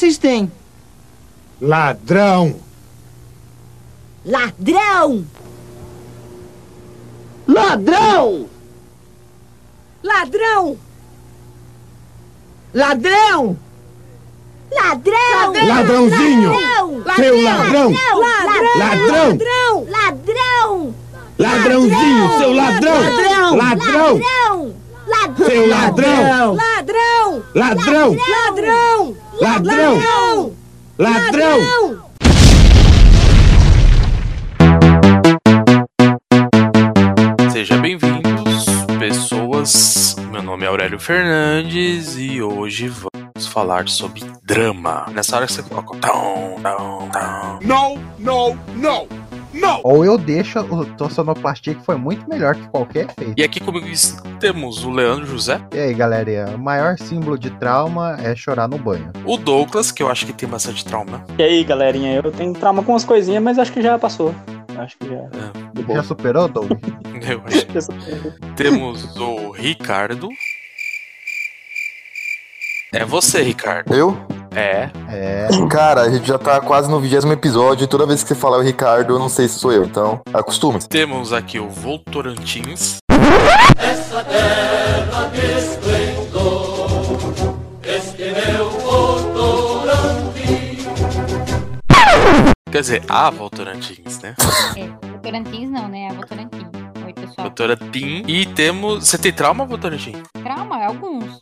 vocês têm? Ladrão! Ladrão! Ladrão! Ladrão! Ladrão! Ladrão! Ladrãozinho! Seu ladrão! Ladrão! Ladrão! Ladrão! Ladrão! Ladrãozinho, seu ladrão! Ladrão! Ladrão! Ladrão! Ladrão! Seu ladrão! Ladrão! Ladrão! Ladrão! Ladrão! Ladrão! Seja bem-vindos, pessoas. Meu nome é Aurélio Fernandes e hoje vamos falar sobre drama. Nessa hora que você coloca tão, tão, tão. Não, não, não! Não! Ou eu deixo o tua sonoplastia que foi muito melhor que qualquer efeito. E aqui comigo temos o Leandro José, E aí, galerinha, o maior símbolo de trauma é chorar no banho. o Douglas, que eu acho que tem bastante trauma. E aí, galerinha, eu tenho trauma com umas coisinhas, mas acho que já passou. Acho que já. Boa. Já superou, Doug? Eu acho. Já superou. Temos o Ricardo. É você, Ricardo. Eu? É. É. Cara, a gente já tá quase no vigésimo episódio e toda vez que você falar o Ricardo, eu não sei se sou eu, então acostume-se. Temos aqui o Voltorantins. Quer dizer, a Voltorantins, né? É, Votorantins não, né? A Votorantim. Oi, pessoal. Votorantim. E temos. Você tem trauma, Votorantim? Trauma, alguns.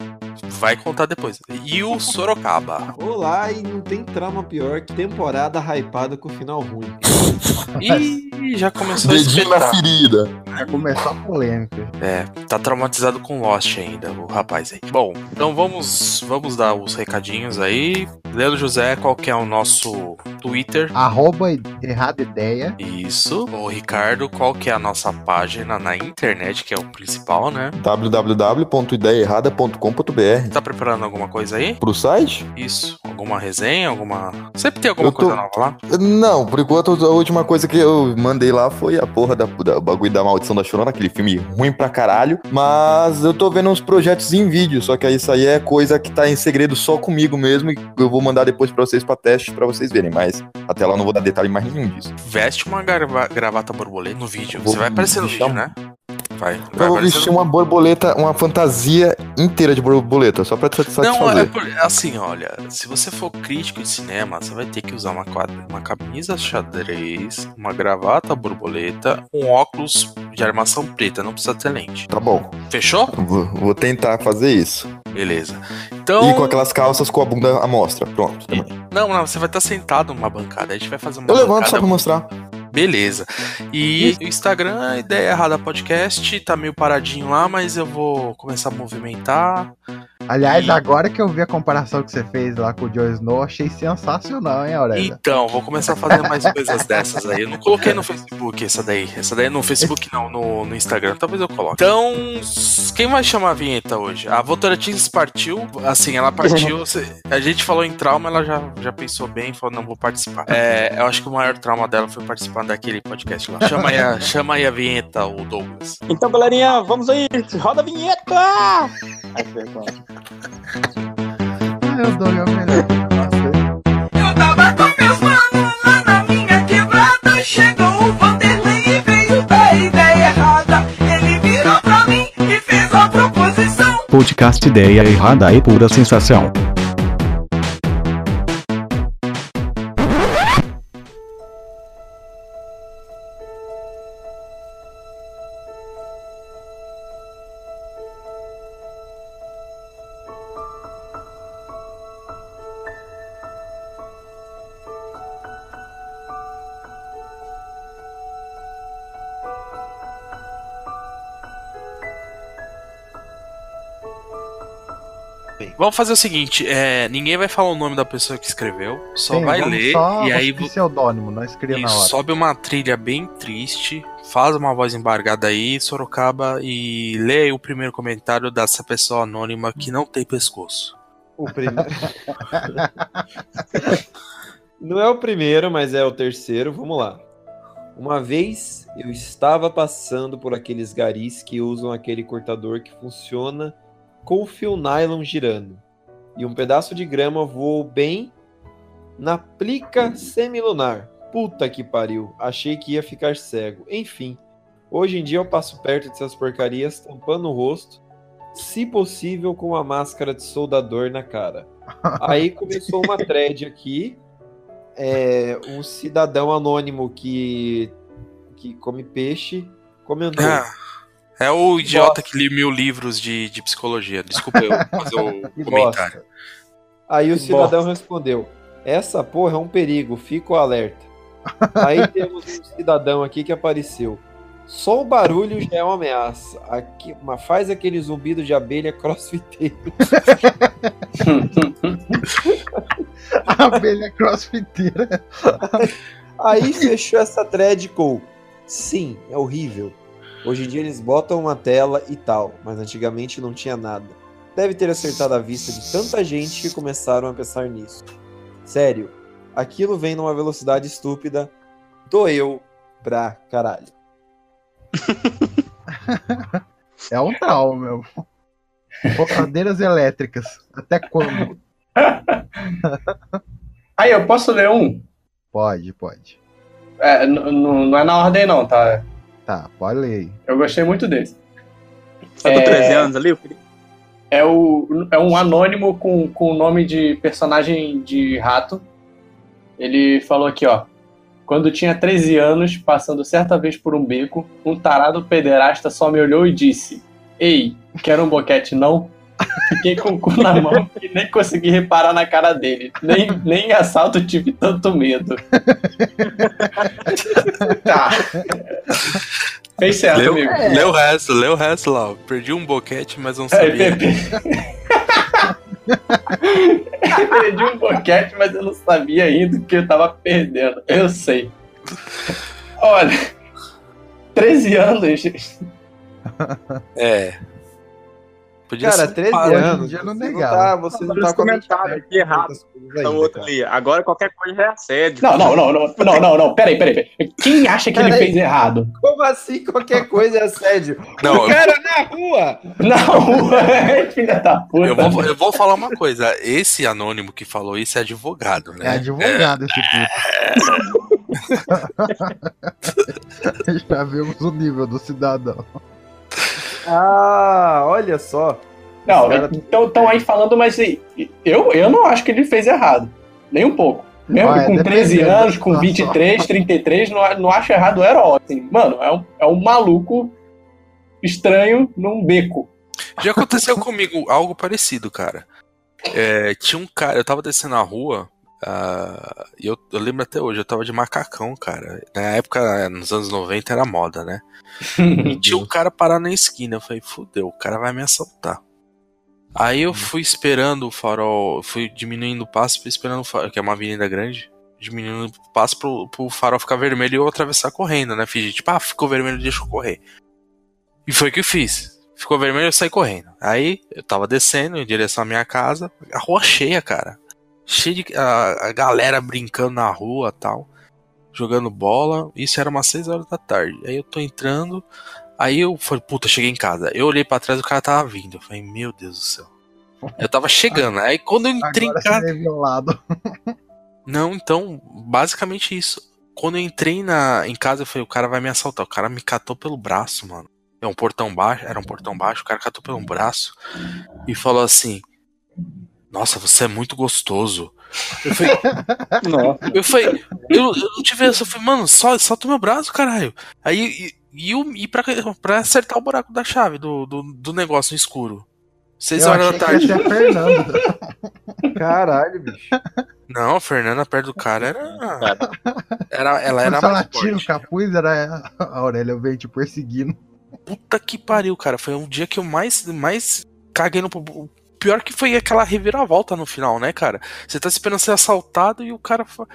Vai contar depois. E o Sorocaba. Olá, e não tem trama pior que temporada hypada com final ruim. Ih, já começou a Dedinho na espetar. ferida. Já começou a polêmica. É, tá traumatizado com Lost ainda, o rapaz aí. Bom, então vamos, vamos dar os recadinhos aí. Leandro José, qual que é o nosso Twitter? Arroba errada ideia. Isso. O Ricardo, qual que é a nossa página na internet, que é o principal, né? www.ideiaerrada.com.br Tá preparando alguma coisa aí? Pro site? Isso. Alguma resenha? Alguma. Sempre tem alguma tô- coisa nova lá? Não, por enquanto a última coisa que eu mandei lá foi a porra da, da bagulho da maldição da chorona, aquele filme ruim pra caralho. Mas eu tô vendo uns projetos em vídeo, só que isso aí é coisa que tá em segredo só comigo mesmo e eu vou mandar depois pra vocês pra teste pra vocês verem, mas até lá eu não vou dar detalhe mais nenhum disso. Veste uma grava- gravata borboleta no vídeo. Vou Você vai aparecer no vídeo, né? Vai. vai Eu vou vestir uma borboleta, uma fantasia inteira de borboleta, só pra te satisfazer. Não, é por- assim, olha, se você for crítico de cinema, você vai ter que usar uma, quadra- uma camisa xadrez, uma gravata borboleta, um óculos de armação preta, não precisa ter lente. Tá bom, Fechou? vou, vou tentar fazer isso. Beleza. Então. E com aquelas calças com a bunda à mostra, pronto. também. Não, não, você vai estar sentado numa bancada. A gente vai fazer uma Eu levanto bancada só pra mostrar. Beleza. E o Instagram, Ideia Errada Podcast, tá meio paradinho lá, mas eu vou começar a movimentar. Aliás, E- agora que eu vi a comparação que você fez lá com o Joe Snow, achei sensacional, hein, Aurélia? Então, vou começar a fazer mais coisas dessas aí. Eu não coloquei no Facebook essa daí. Essa daí no Facebook não, no, no Instagram. Talvez eu coloque. Então, quem vai chamar a vinheta hoje? A Votoratins partiu. Assim, ela partiu. A gente falou em trauma, ela já, já pensou bem falou: não, vou participar. É, eu acho que o maior trauma dela foi participar daquele podcast lá. Chama aí a, chama aí a vinheta, o Douglas. Então, galerinha, vamos aí. Roda a vinheta! Ai, que vergonha. Eu dou o melhor. Eu tava com meus manos lá na minha quebrada. Chegou o Vanderlei e veio da ideia errada. Ele virou pra mim e fez a proposição. Podcast Ideia Errada e Pura Sensação. Vamos fazer o seguinte: é, ninguém vai falar o nome da pessoa que escreveu, só Sim, vai ler só e aí o pseudônimo, nós cria na hora. sobe uma trilha bem triste, faz uma voz embargada aí, Sorocaba, e lê aí o primeiro comentário dessa pessoa anônima que não tem pescoço. O primeiro. Não é o primeiro, mas é o terceiro. Vamos lá. Uma vez eu estava passando por aqueles garis que usam aquele cortador que funciona com o fio nylon girando. E um pedaço de grama voou bem Na plica semilunar. Puta que pariu. Achei que ia ficar cego. Enfim. Hoje em dia eu passo perto dessas porcarias, tampando o rosto, se possível com uma máscara de soldador na cara. Aí começou uma thread aqui. É, um cidadão anônimo que, que come peixe comentou. É o idiota que li mil livros de, de psicologia. Desculpa eu fazer o Que comentário. bosta. Aí o Que cidadão respondeu: Essa porra é um perigo, fico alerta. Aí temos um cidadão aqui que apareceu. Só o barulho já é uma ameaça. Aqui, mas faz aquele zumbido de abelha crossfiteiro. Abelha crossfiteira. Aí fechou essa thread com Sim, é horrível. Hoje em dia eles botam uma tela e tal, mas antigamente não tinha nada. Deve ter acertado a vista de tanta gente que começaram a pensar nisso. Sério, aquilo vem numa velocidade estúpida, doeu pra caralho. É um trauma, meu. Botadeiras elétricas. Até quando? Aí, eu posso ler um? Pode, pode. É, não é na ordem, não, tá? Tá, pode ler aí. Eu gostei muito desse. Tá É- 13 anos ali? É, o, é um anônimo com, com o nome de personagem de rato. Ele falou aqui, ó. Quando tinha 13 anos, passando certa vez por um beco, um tarado pederasta só me olhou e disse: Ei, quer um boquete não? Fiquei com o cu na mão e nem consegui reparar na cara dele. Nem, nem em assalto tive tanto medo. tá. Fez certo, Leu, amigo. lê o resto, lê o resto lá. Perdi um boquete, mas não É, sabia. Perdi um boquete, mas eu não sabia ainda que eu tava perdendo. Eu sei. Olha, 13 anos. É. Podia Cara, ser um 13 padre. anos. Você não, tá, você não tá com a mente comentário aberta aqui errado. Tá ainda, outro ali. Agora qualquer coisa é assédio. Não, não, não, não, não, não, não. Peraí, peraí, peraí. Quem acha que ele fez errado? Como assim qualquer coisa é assédio? Não, o cara na rua! Não, filha da puta. Eu vou, eu vou falar uma coisa. Esse anônimo que falou isso é advogado, né? É advogado esse tipo. Já vemos o nível do cidadão. Ah, olha só. Não, cara- estão aí falando, mas eu, eu não acho que ele fez errado. Nem um pouco. Mesmo com 13 dependendo da anos, com situação. 23, 33, não, não acho errado o herói. Assim. Mano, é um, é um maluco estranho num beco. Já aconteceu comigo algo parecido, cara. É, tinha um cara, eu tava descendo a rua, e eu, eu lembro até hoje, eu tava de macacão, cara. Na época, nos anos 90, era moda, né? E tinha um cara parar na esquina. Eu falei, fudeu, o cara vai me assaltar. Aí eu fui esperando o farol, fui diminuindo o passo, fui esperando o farol, que é uma avenida grande, diminuindo o passo pro, pro farol ficar vermelho e eu atravessar correndo, né? Fiz tipo, ah, ficou vermelho, deixa eu correr. E foi o que eu fiz. Ficou vermelho, eu saí correndo. Aí eu tava descendo em direção à minha casa, a rua cheia, cara. Cheia de a, a galera brincando na rua tal, jogando bola. Isso era umas 6 horas da tarde. Aí eu tô entrando, aí eu falei, puta, cheguei em casa. Eu olhei pra trás e o cara tava vindo. Eu falei, meu Deus do céu. Eu tava chegando. Aí quando eu entrei Agora em casa. você é violado. Não, então, basicamente isso. Quando eu entrei na, em casa, eu falei, o cara vai me assaltar. O cara me catou pelo braço, mano. É um portão baixo, era um portão baixo, o cara catou pelo braço e falou assim: Nossa, você é muito gostoso. Eu falei, eu falei, eu, eu não tive essa, eu falei, mano, só, solta o meu braço, caralho. Aí, e, e, eu- e pra, pra acertar o buraco da chave do, do, do negócio no escuro. Seis Eu horas da que tarde. ia ser a Fernanda. Caralho, bicho. Não, a Fernanda perto do cara era. era ela era Se ela mais tira forte. o capuz, era a Aurélia vem te perseguindo. Puta que pariu, cara. Foi um dia que eu mais, mais caguei no. O Pior que foi aquela reviravolta no final, né, cara? Você tá esperando ser assaltado e o cara. fa-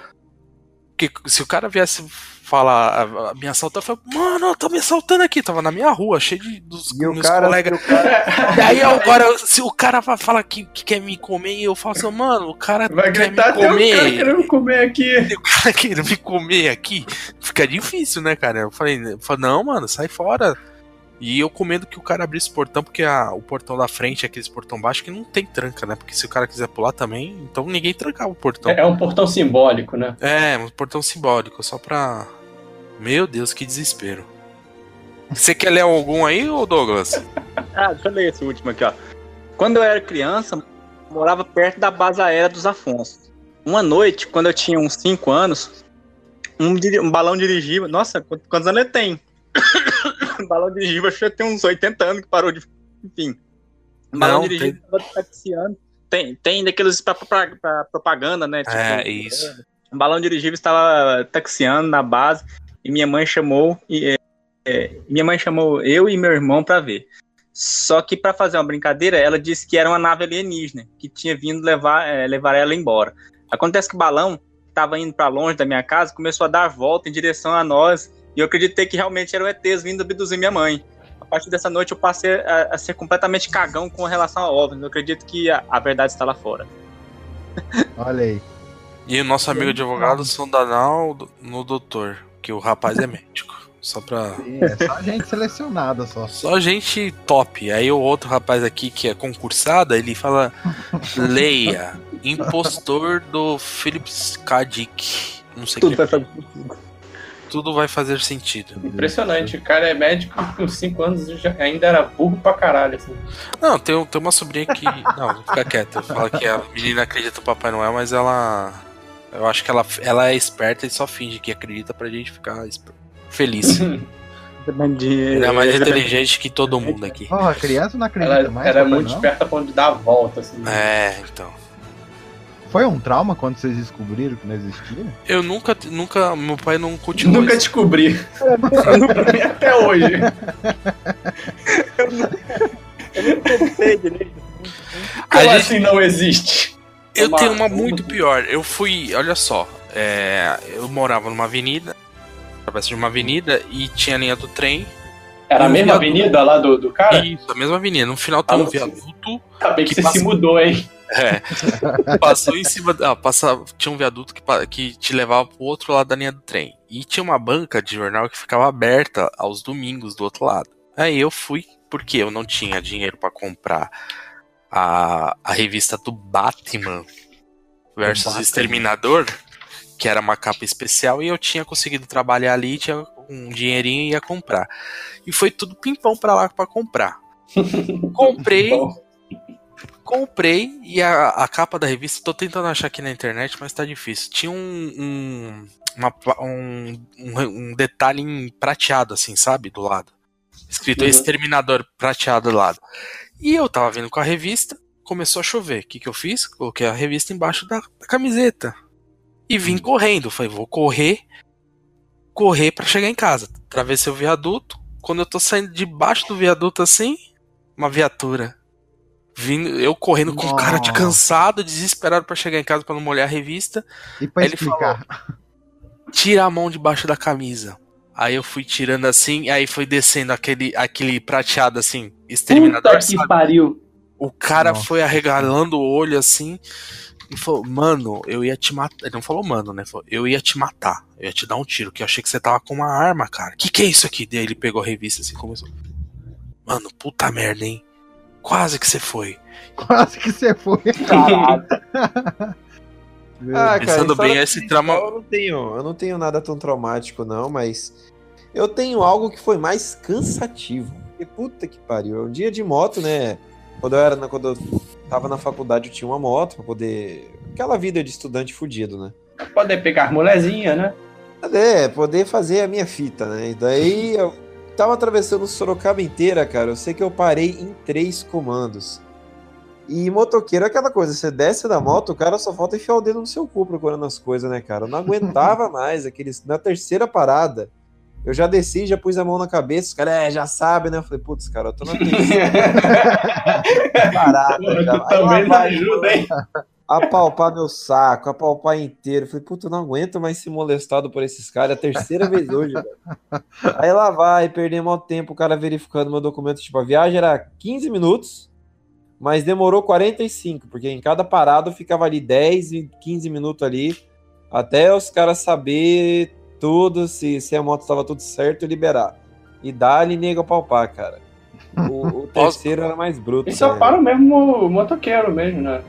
Porque se o cara viesse falar, a- a- me assaltar, eu falei, mano, tá me assaltando aqui. Tava na minha rua, cheio de dos E o meus cara, colegas. e o cara- E aí agora, se o cara vai falar que, que quer me comer, eu falo assim, mano, o cara Vai quer gritar me até o cara comer. querendo comer aqui. O cara querendo me comer aqui, fica difícil, né, cara? Eu falei, eu falei, não, mano, sai fora. E eu com medo que o cara abrisse o portão, porque a- o portão da frente é aquele portão baixo que não tem tranca, né? Porque se o cara quiser pular também, então ninguém trancava o portão. É, é um portão simbólico, né? É, um portão simbólico, só pra. Meu Deus, que desespero. Você quer ler algum aí, ô Douglas? Ah, deixa eu ler esse último aqui, ó. Quando eu era criança, morava perto da base aérea dos Afonso. Uma noite, quando eu tinha uns 5 anos, um, um balão dirigível. Nossa, qu- quantos anos ele tem? balão dirigível, acho que tem uns 80 anos que parou de. Enfim. Balão Não, dirigível tava taxiando. Tem, tem daqueles pra, pra- pra propaganda, né? É, isso. Um balão dirigível estava taxiando na base e minha mãe chamou e é, é, minha mãe chamou eu e meu irmão para ver. Só que para fazer uma brincadeira, ela disse que era uma nave alienígena que tinha vindo levar é, levar ela embora. Acontece que o balão estava indo para longe da minha casa, começou a dar volta em direção a nós e eu acreditei que realmente eram ETs vindo abduzir minha mãe. A partir dessa noite eu passei a, a ser completamente cagão com relação a OVNIs. Eu acredito que a, a verdade está lá fora. Olha aí. E o nosso amigo advogado Sondanal no doutor, que o rapaz é médico. Só pra. É só gente selecionada só. Só gente top. Aí o outro rapaz aqui que é concursada, ele fala: Leia, impostor do Philips K. Dick. Não sei o que. é. Tudo vai fazer sentido. Impressionante. O cara é médico e com 5 anos já ainda era burro pra caralho. Assim. Não, tem, tem uma sobrinha que. Não, fica quieto. Fala que a menina acredita no Papai Noel, mas ela. Eu acho que ela, ela é esperta e só finge que acredita pra gente ficar feliz. Ela é mais inteligente que todo mundo aqui. Porra, a criança não acredita Ela mais. era Papai muito Noel? esperta a ponto de dar a volta. Assim. É, então. Foi um trauma quando vocês descobriram que não existia? Eu nunca, nunca. Meu pai não continuou. Nunca descobri. Até hoje. A Como gente- assim não existe? Eu Uma- tenho uma muito pior. Eu fui, olha só, é, eu morava numa avenida, através de uma avenida e tinha a linha do trem. Era a mesma viaduto. avenida lá do, do cara? Isso, a mesma avenida. No final tem Ah, um não viaduto. Acabei que, que você se passa- mudou, hein? É. Passou em cima. Ah, passa, tinha um viaduto que, que te levava pro outro lado da linha do trem. E tinha uma banca de jornal que ficava aberta aos domingos do outro lado. Aí eu fui, porque eu não tinha dinheiro pra comprar a, a revista do Batman versus Batman. Exterminador, que era uma capa especial, e eu tinha conseguido trabalhar ali, tinha um dinheirinho e ia comprar. E foi tudo pimpão pra lá pra comprar. Comprei. Comprei e a, a capa da revista, tô tentando achar aqui na internet, mas tá difícil. Tinha um, um, uma um, um, detalhe em prateado, assim, sabe? Do lado. Escrito Uhum. Exterminador prateado do lado. E eu tava vindo com a revista, começou a chover. O que, que eu fiz? Coloquei a revista embaixo da, da camiseta. E vim correndo. Falei, vou correr, correr pra chegar em casa. Atravessei o viaduto. Quando eu tô saindo debaixo do viaduto assim, uma viatura. Vindo, eu correndo com cara de cansado, desesperado pra chegar em casa pra não molhar a revista. E pra Aí ele explicar. Tira a mão debaixo da camisa. Aí eu fui tirando assim, aí foi descendo aquele, aquele prateado assim, exterminador. Puta que sabe? pariu. O cara Nossa. foi arregalando o olho assim e falou: Mano, eu ia te matar. Ele não falou, mano, né? Falou, eu ia te matar. Eu ia te dar um tiro, que eu achei que você tava com uma arma, cara. Que que é isso aqui? Daí ele pegou a revista assim e começou. Mano, puta merda, hein? Quase que você foi. Quase que você foi. Caralho. Ah, Pensando bem, esse trauma- Eu não, tenho, eu não tenho nada tão traumático, não, mas eu tenho algo que foi mais cansativo. E puta que pariu. Um dia de moto, né? Quando eu era na- quando eu tava na faculdade, eu tinha uma moto pra poder. Aquela vida de estudante fudido, né? Poder pegar molezinha, né? É, poder fazer a minha fita, né? E daí eu tava atravessando Sorocaba inteira, cara. Eu sei que eu parei em três comandos. E motoqueiro é aquela coisa, você desce da moto, o cara só falta enfiar o dedo no seu cu procurando as coisas, né, cara? Eu não aguentava mais aqueles. Na terceira parada, eu já desci, já pus a mão na cabeça, os caras, é, já sabe, né? Eu falei, putz, cara, eu tô na terceira parada. Já. Aí lá Também não vai, ajuda, hein? Apalpar meu saco, apalpar inteiro. Falei, puta, eu não aguento mais ser molestado por esses caras. É a terceira vez hoje, velho. Aí lá vai, perder mal tempo, o cara verificando meu documento. Tipo, a viagem era 15 minutos, mas demorou 45, porque em cada parada eu ficava ali 10 e 15 minutos ali, até os caras saber tudo, se, se a moto estava tudo certo e liberar. E dá-lhe nego a palpar, cara. O, o terceiro era mais bruto. E só velho. para o mesmo motoqueiro mesmo, né?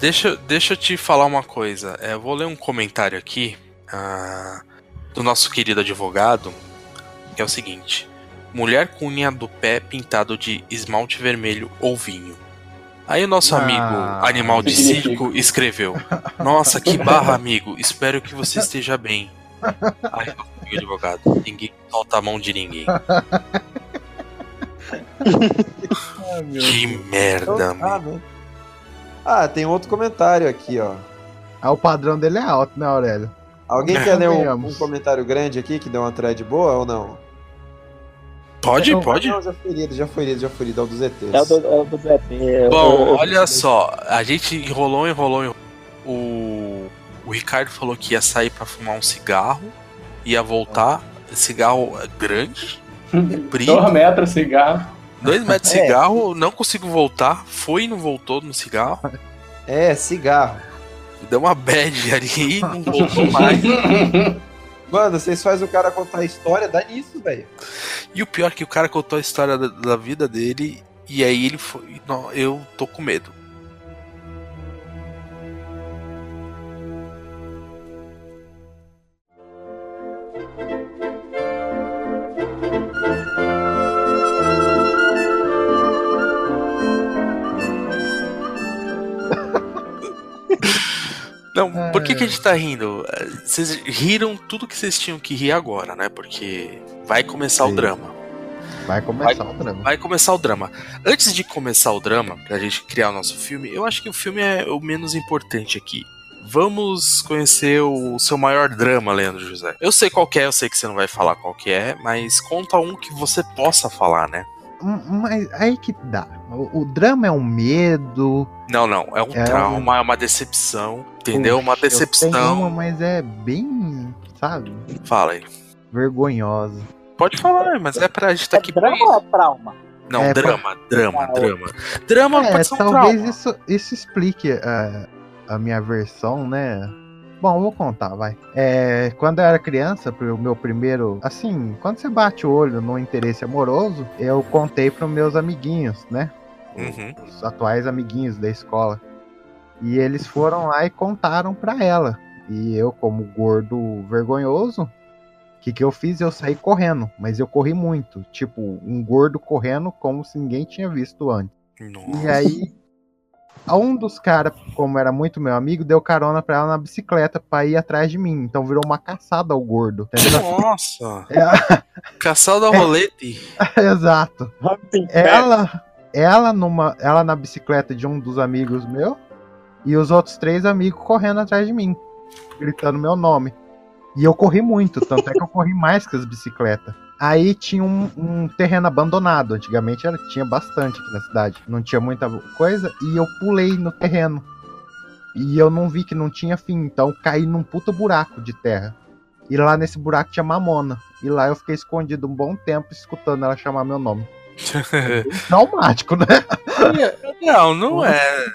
Deixa, deixa eu te falar uma coisa. É, eu vou ler um comentário aqui ah, do nosso querido advogado, que é o seguinte: Mulher com unha do pé pintado de esmalte vermelho ou vinho. Aí o nosso Ah, amigo Animal de. Circo escreveu: Nossa, que barra, amigo. Espero que você esteja bem. Aí amigo advogado: Ninguém solta a mão de ninguém. Que merda, Ah, né? Ah, tem outro comentário aqui, ó. Ah, o padrão dele é alto, né, Aurélio? Alguém É. quer ler um, um comentário grande aqui que deu uma thread boa ou não? Pode, Não, pode. Não, já foi lido, já foi lido, já foi lido. É o dos ETs. É o do, é o do ZT. é o- Bom, eu- olha só, a gente enrolou, enrolou, enrolou. O, o Ricardo falou que ia sair pra fumar um cigarro, ia voltar. Cigarro grande, comprido, Dois metros cigarro. Dois metros de É. cigarro, não consigo voltar. Foi e não voltou no cigarro. É, cigarro. Deu uma bad ali e não voltou mais. Mano, vocês fazem o cara contar a história, dá nisso, velho. E o pior é que o cara contou a história da, da vida dele e aí ele foi. Não, eu tô com medo. Não, por que, que a gente tá rindo? Vocês riram tudo que vocês tinham que rir agora, né? Porque vai começar o Sim. drama. Vai começar o drama. Vai começar o drama. Antes de começar o drama, pra gente criar o nosso filme, eu acho que o filme é o menos importante aqui. Vamos conhecer o seu maior drama, Leandro José. Eu sei qual que é, eu sei que você não vai falar qual que é, mas conta um que você possa falar, né? Hum, Mas aí que dá. O, o drama é um medo. Não, não, é um É trauma, é uma decepção, entendeu? uma Puxa, eu tenho decepção. uma, mas é bem, sabe, Fala aí. vergonhosa. Pode falar, mas é pra gente tá aqui pra Drama ou é trauma? Não, É, drama, drama, drama. Drama É, pode ser um talvez trauma. isso, isso explique a, a minha versão, né? Bom, eu vou contar, vai. É, quando eu era criança, pro meu primeiro. Assim, quando você bate o olho no interesse amoroso, eu contei pros meus amiguinhos, né? Uhum. Os atuais amiguinhos da escola. E eles foram lá e contaram pra ela. E eu, como gordo vergonhoso, o que, que eu fiz? Eu saí correndo, mas eu corri muito. Tipo, um gordo correndo como se ninguém tinha visto antes. E aí, um dos caras, como era muito meu amigo, deu carona pra ela na bicicleta pra ir atrás de mim. Então virou uma caçada ao gordo. entendeu? Nossa! É, Caçada ao rolete. exato. Ela, ela numa, ela na bicicleta de um dos amigos meu e os outros três amigos correndo atrás de mim, gritando meu nome. E eu corri muito, tanto é que eu corri mais que as bicicletas. Aí tinha um, um terreno abandonado. Antigamente era, tinha bastante aqui na cidade. Não tinha muita coisa. E eu pulei no terreno. E eu não vi que não tinha fim. Então caí num puta buraco de terra. E lá nesse buraco tinha mamona. E lá eu fiquei escondido um bom tempo escutando ela chamar meu nome. Traumático, né? Não, não é.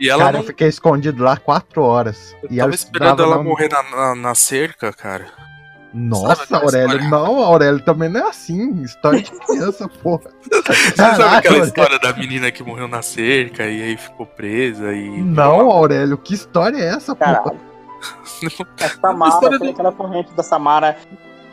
E ela cara, não eu fiquei escondido lá quatro horas. E tava ela esperando ela morrer na, na, na cerca, cara. Nossa, Sabe Aurélio, história? não, Aurélio também não é assim. História de criança, porra. Você sabe Caralho, aquela Aurélio. história da menina que morreu na cerca e aí ficou presa e. Não, Aurélio, que história é essa, porra? A Samara, História tem aquela corrente da Samara.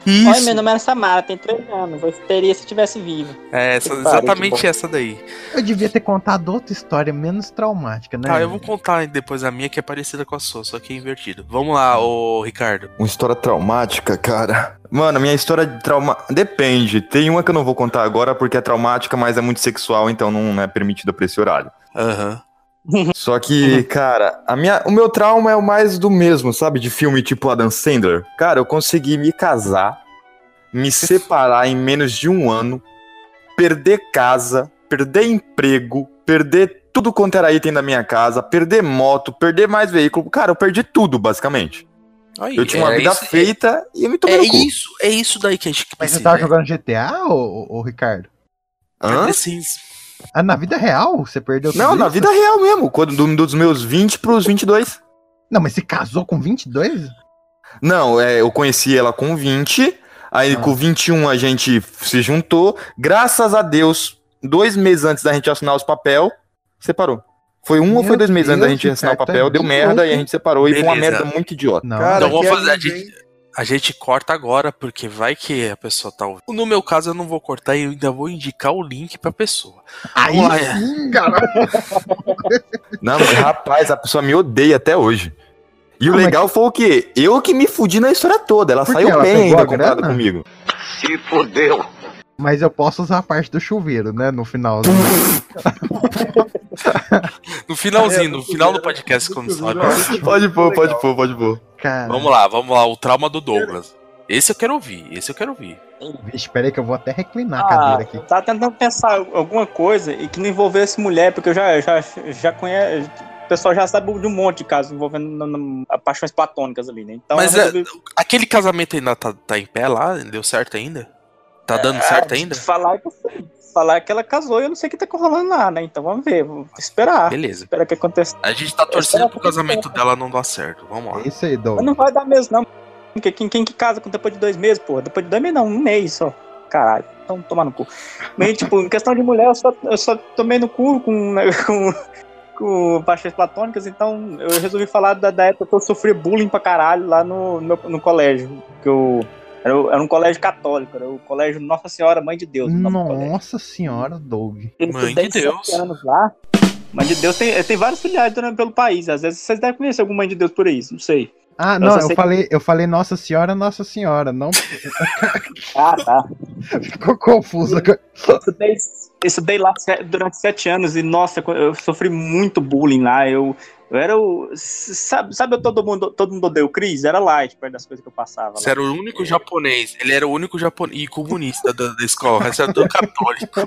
Isso. Oi, meu nome era Samara, tem três anos. Eu teria se tivesse vivo. É, essa- exatamente essa daí. Eu devia ter contado outra história menos traumática, né? Tá, eu vou contar depois a minha que é parecida com a sua, só que é invertido. Vamos lá, ô Ricardo. Uma história traumática, cara. Mano, minha história de trauma. Depende. Tem uma que eu não vou contar agora porque é traumática, mas é muito sexual, então não é permitida pra esse horário. Aham. Só que, cara, a minha, o meu trauma é o mais do mesmo, sabe? De filme tipo Adam Sandler. Cara, eu consegui me casar, me separar em menos de um ano, perder casa, perder emprego, perder tudo quanto era item da minha casa, perder moto, perder mais veículo. Cara, eu perdi tudo, basicamente. Aí, eu tinha uma é vida isso- feita e eu me tomei É no cu. isso, é isso daí que a gente Mas você precisa. tava jogando GTA, ô, ô, ô, Ricardo? Hã? Precisa. Ah, na vida real? Você perdeu tudo Não, na isso? vida real mesmo, quando, do- dos meus 20 pros 22. Não, mas você casou com 22? Não, é, eu conheci ela com 20, Aí com 21 a gente se juntou. Graças a Deus, dois meses antes da gente assinar os papel, separou. Foi um ou Meu foi dois meses antes da Deus, gente assinar o Ricardo, papel, deu de merda e a gente separou. E foi uma Beleza. merda muito idiota. Não. Cara, então que fazer. A gente, a gente corta agora, porque vai que a pessoa tá ouvindo. No meu caso, eu não vou cortar e eu ainda vou indicar o link pra pessoa. Aí Vamos lá. sim, cara. Não, mas, rapaz, a pessoa me odeia até hoje. E o é legal foi o quê? Eu que me fudi na história toda. Ela Por saiu Ela bem ainda a comprada grana? comigo. Se fodeu. Mas eu posso usar a parte do chuveiro, né? No final. No finalzinho, no final do podcast, quando sobe. Pode pôr, pode pôr, pode pôr. Cara, Vamos lá, vamos lá. O trauma do Douglas. Esse eu quero ouvir, esse eu quero ouvir. Vixe, pera aí que eu vou até reclinar a Ah, cadeira aqui. eu tava tentando pensar alguma coisa e que não envolvesse mulher, porque eu já, já, já conheço. O pessoal já sabe de um monte de casos envolvendo paixões platônicas ali, né? Então, Mas eu é, resolvi- aquele casamento ainda tá, tá em pé lá? Deu certo ainda? Tá dando É, certo ainda? Falar que, falar que ela casou e eu não sei o que tá rolando lá, né? Então vamos ver, vamos esperar. Beleza. Esperar que aconteça. A gente tá torcendo pro casamento dela não dar certo. Vamos lá. É isso aí. Mas não vai dar mesmo, não. Porque quem, quem que casa com depois de dois meses, porra? Depois de dois meses, não, um mês só. Caralho, então tomar no cu. Mas, tipo, em questão de mulher, eu só, eu só tomei no cu com, né, com, com paixões platônicas, então eu resolvi falar da, da época que eu sofri bullying pra caralho lá no, no, no colégio. Que eu, era, era um colégio católico, era o colégio Nossa Senhora Mãe de Deus. Nossa senhora, Doug. Mãe de Deus. anos lá. Mãe de Deus tem, tem vários filiais durante- pelo país. Às vezes vocês devem conhecer algum Mãe de Deus por aí, não sei. Ah, Eu não, eu falei, eu falei Nossa Senhora, Nossa Senhora. Não Ah, tá. ficou confuso. Eu estudei, eu estudei lá durante sete anos e, nossa, eu sofri muito bullying lá. Eu, eu era o. Sabe, sabe todo mundo, todo mundo odeia o Cris? Era light perto das coisas que eu passava. Você Lá. era o único japonês. Ele era o único japonês e comunista da, da escola. Resto era tudo católico.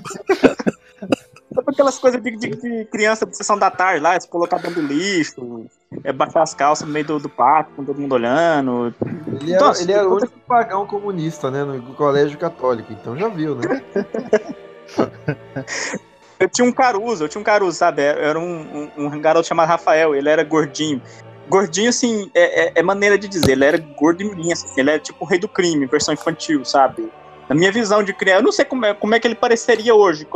Sabe aquelas coisas de, de- de criança de sessão da tarde lá, se colocar dentro do lixo, é, baixar as calças no meio do, do parque, com todo mundo olhando. Ele era, Nossa, ele era o único pagão comunista, né? No colégio católico. Então já viu, né? Eu tinha um Caruso, eu tinha um Caruso, sabe? Era um, um, um garoto chamado Rafael, ele era gordinho. Gordinho, assim, é, é- é maneira de dizer, ele era gordo e minha, assim, ele era tipo o rei do crime, versão infantil, sabe? Na minha visão de criança, eu não sei como é, como é que ele pareceria hoje,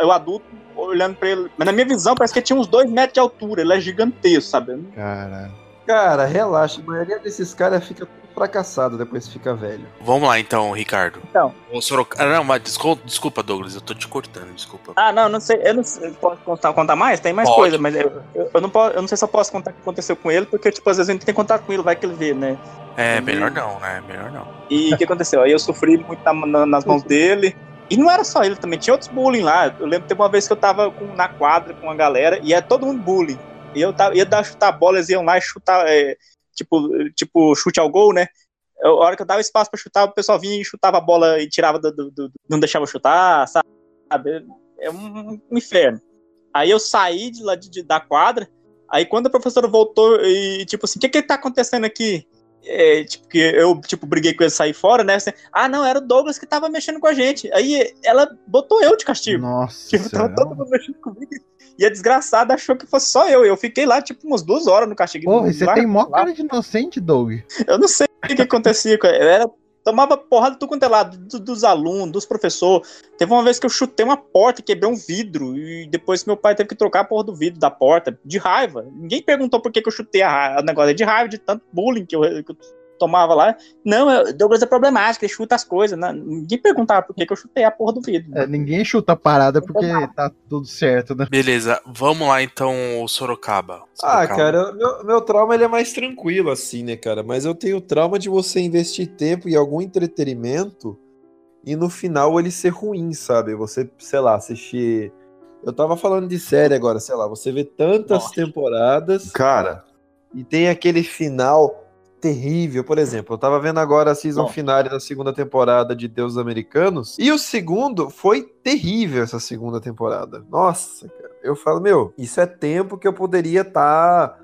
eu adulto olhando pra ele, mas na minha visão parece que ele tinha uns dois metros de altura, ele é gigantesco, sabe? Cara, Cara, relaxa. A maioria desses caras fica tudo fracassado depois que fica velho. Vamos lá então, Ricardo. Então. O Soroka... ah, Não, mas desculpa, desculpa, Douglas, eu tô te cortando, desculpa. Ah, não, não sei, eu não sei, posso contar, contar mais? Tem mais Pode. coisa, mas eu, eu, não posso, eu não sei se eu posso contar o que aconteceu com ele, porque, tipo, às vezes a gente tem contato com ele, vai que ele vê, né? É, melhor não, né? Melhor não. E o que aconteceu? Aí eu sofri muito na- na- nas mãos dele. E não era só ele também, tinha outros bullying lá. Eu lembro que teve uma vez que eu tava com- na quadra com a galera e era todo mundo bullying. E eu tava, ia dar chutar a bola, eles iam lá e chutar, é, tipo, tipo, chute ao gol, né? Eu- a hora que eu dava espaço pra chutar, o pessoal vinha e chutava a bola e tirava do. do- do- não deixava chutar, sabe? É um, um inferno. Aí eu saí de lá de- de- da quadra. Aí quando a professora voltou e, tipo assim, o que que tá acontecendo aqui? É, tipo, que eu, tipo, briguei com ele sair fora, né? Assim, ah, não, era o Douglas que tava mexendo com a gente. Aí ela botou eu de castigo. nossa Tipo, tava todo mundo mexendo comigo. E a desgraçada achou que fosse só eu. Eu fiquei lá, tipo, umas duas horas no castigo. Porra, e você Lá- tem mó cara de inocente, Doug. Eu não sei o que acontecia com ele. Eu era, tomava porrada do quanto é lado, do- dos alunos, dos professores. Teve uma vez que eu chutei uma porta, quebrei um vidro, e depois meu pai teve que trocar a porra do vidro da porta, de raiva. Ninguém perguntou por que, que eu chutei a. O negócio é de raiva, de tanto bullying que eu, que eu tomava lá. Não, eu- Douglas é problemático, ele chuta as coisas. Não, ninguém perguntava por que, que eu chutei a porra do vidro. É, ninguém chuta a parada porque tá tudo certo, né? Beleza, vamos lá então, o Sorocaba. Ah, Sorocaba. cara, meu, meu trauma ele é mais tranquilo, assim, né, cara? Mas eu tenho o trauma de você investir tempo em algum entretenimento e no final ele ser ruim, sabe? Você, sei lá, assistir. Eu tava falando de série agora, sei lá, você vê tantas temporadas. Cara. E tem aquele final terrível. Por exemplo, eu tava vendo agora a season Bom. finale da segunda temporada de Deus Americanos. E o segundo foi terrível essa segunda temporada. Nossa, cara. Eu falo, meu, isso é tempo que eu poderia estar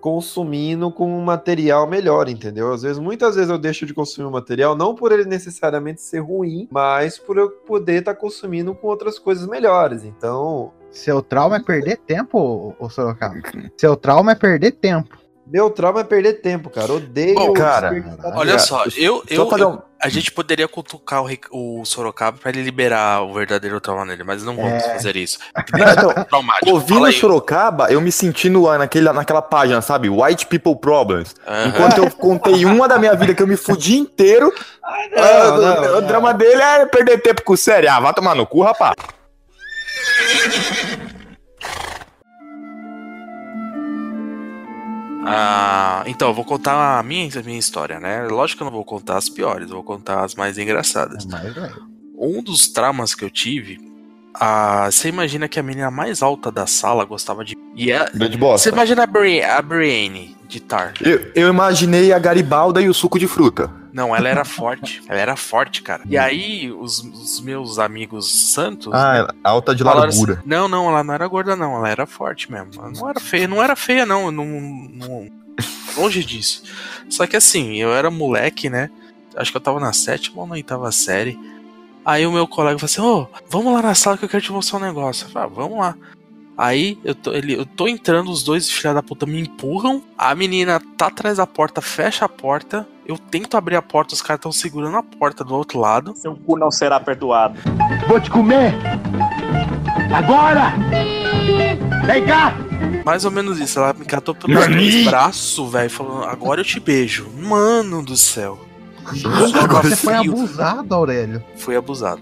consumindo com um material melhor, entendeu? Às vezes, muitas vezes eu deixo de consumir um material não por ele necessariamente ser ruim, mas por eu poder estar consumindo com outras coisas melhores. Então, Seu trauma é perder tempo, ô Sorocaba. Seu trauma é perder tempo. Meu trauma é perder tempo, cara. Odeio. Bom, cara, Olha só, eu, eu, fazer eu- um- a gente poderia cutucar o, o Sorocaba pra ele liberar o verdadeiro trauma nele, mas não vamos É. fazer isso. Não, então, Traumático. Ouvindo aí. Sorocaba, eu me senti no, naquele, naquela página, sabe? White People Problems. Enquanto eu contei uma da minha vida que eu me fudi inteiro, não, ah, o- não, o, não. drama dele é perder tempo com série. Ah, vai tomar no cu, rapaz. Ah, então, eu vou contar a minha, a minha história, né? Lógico que eu não vou contar as piores, eu vou contar as mais engraçadas. Um dos traumas que eu tive. ah, você imagina que a menina mais alta da sala gostava de. E é, bosta. você imagina a, Bri a Brienne de Tar. Eu, eu imaginei a Garibalda e o suco de fruta. Não, ela era forte. Ela era forte, cara. E aí, os, os meus amigos santos. Ah, alta de falaram assim, largura. não, não, ela não era gorda, não. Ela era forte mesmo. Ela não era feia, não era feia, não. Eu não, não- longe disso. Só que assim, eu era moleque, né? Acho que eu tava na sétima ou na oitava série. Aí o meu colega falou assim: Ô, vamos lá na sala que eu quero te mostrar um negócio. Eu falei, ah, vamos lá. Aí eu tô, ele, eu tô entrando, os dois filha da puta me empurram. A menina tá atrás da porta, fecha a porta. Eu tento abrir a porta, os caras estão segurando a porta do outro lado. Seu cu não será perdoado. Vou te comer! Agora! Vem cá! Mais ou menos isso. Ela me catou pelos dois braços, velho, falando: agora eu te beijo. Mano do céu. Você foi abusado, Aurélio. Fui abusado.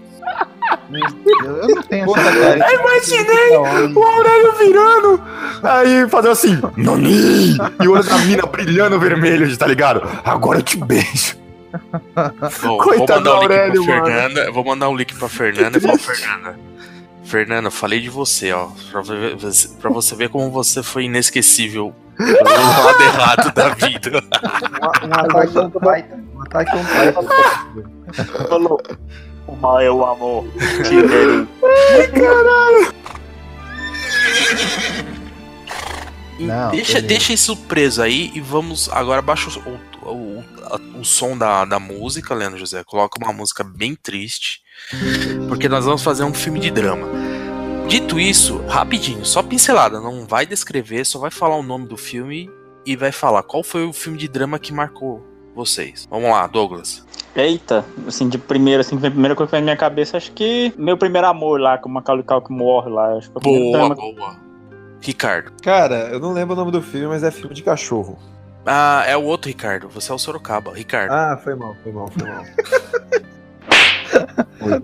Eu, eu não tenho essa cara. Eu imaginei o Aurélio virando. Aí fazendo assim, Noni! E o olho da mina brilhando vermelho, tá ligado? Agora eu te beijo. Bom, Coitado vou mandar do um link Aurélio, pra mano. Fernanda. Vou mandar um link pra Fernanda e falar, Fernanda. Fernanda, eu falei de você, ó. Pra, pra você ver como você foi inesquecível do lado errado da vida. Um ataque on Titan. Um ataque on Titan. Falou. O mal é o amor. Tirei. Caralho. Não, deixa, deixa isso preso aí e vamos. Agora baixa o, o, o, o som da, da música, Leandro José. Coloca uma música bem triste. Porque nós vamos fazer um filme de drama. Dito isso, rapidinho, só pincelada, não vai descrever, só vai falar o nome do filme e vai falar qual foi o filme de drama que marcou vocês. Vamos lá, Douglas. Eita, assim, de primeira, assim, a primeira coisa que vem na minha cabeça, acho que meu primeiro amor lá, com o Macaulay Culkin morre lá. Acho que Boa, boa. Ricardo. Cara, eu não lembro o nome do filme, mas é filme de cachorro. Ah, é o outro Ricardo. Você é o Sorocaba. Ricardo. Ah, foi mal, foi mal, foi mal.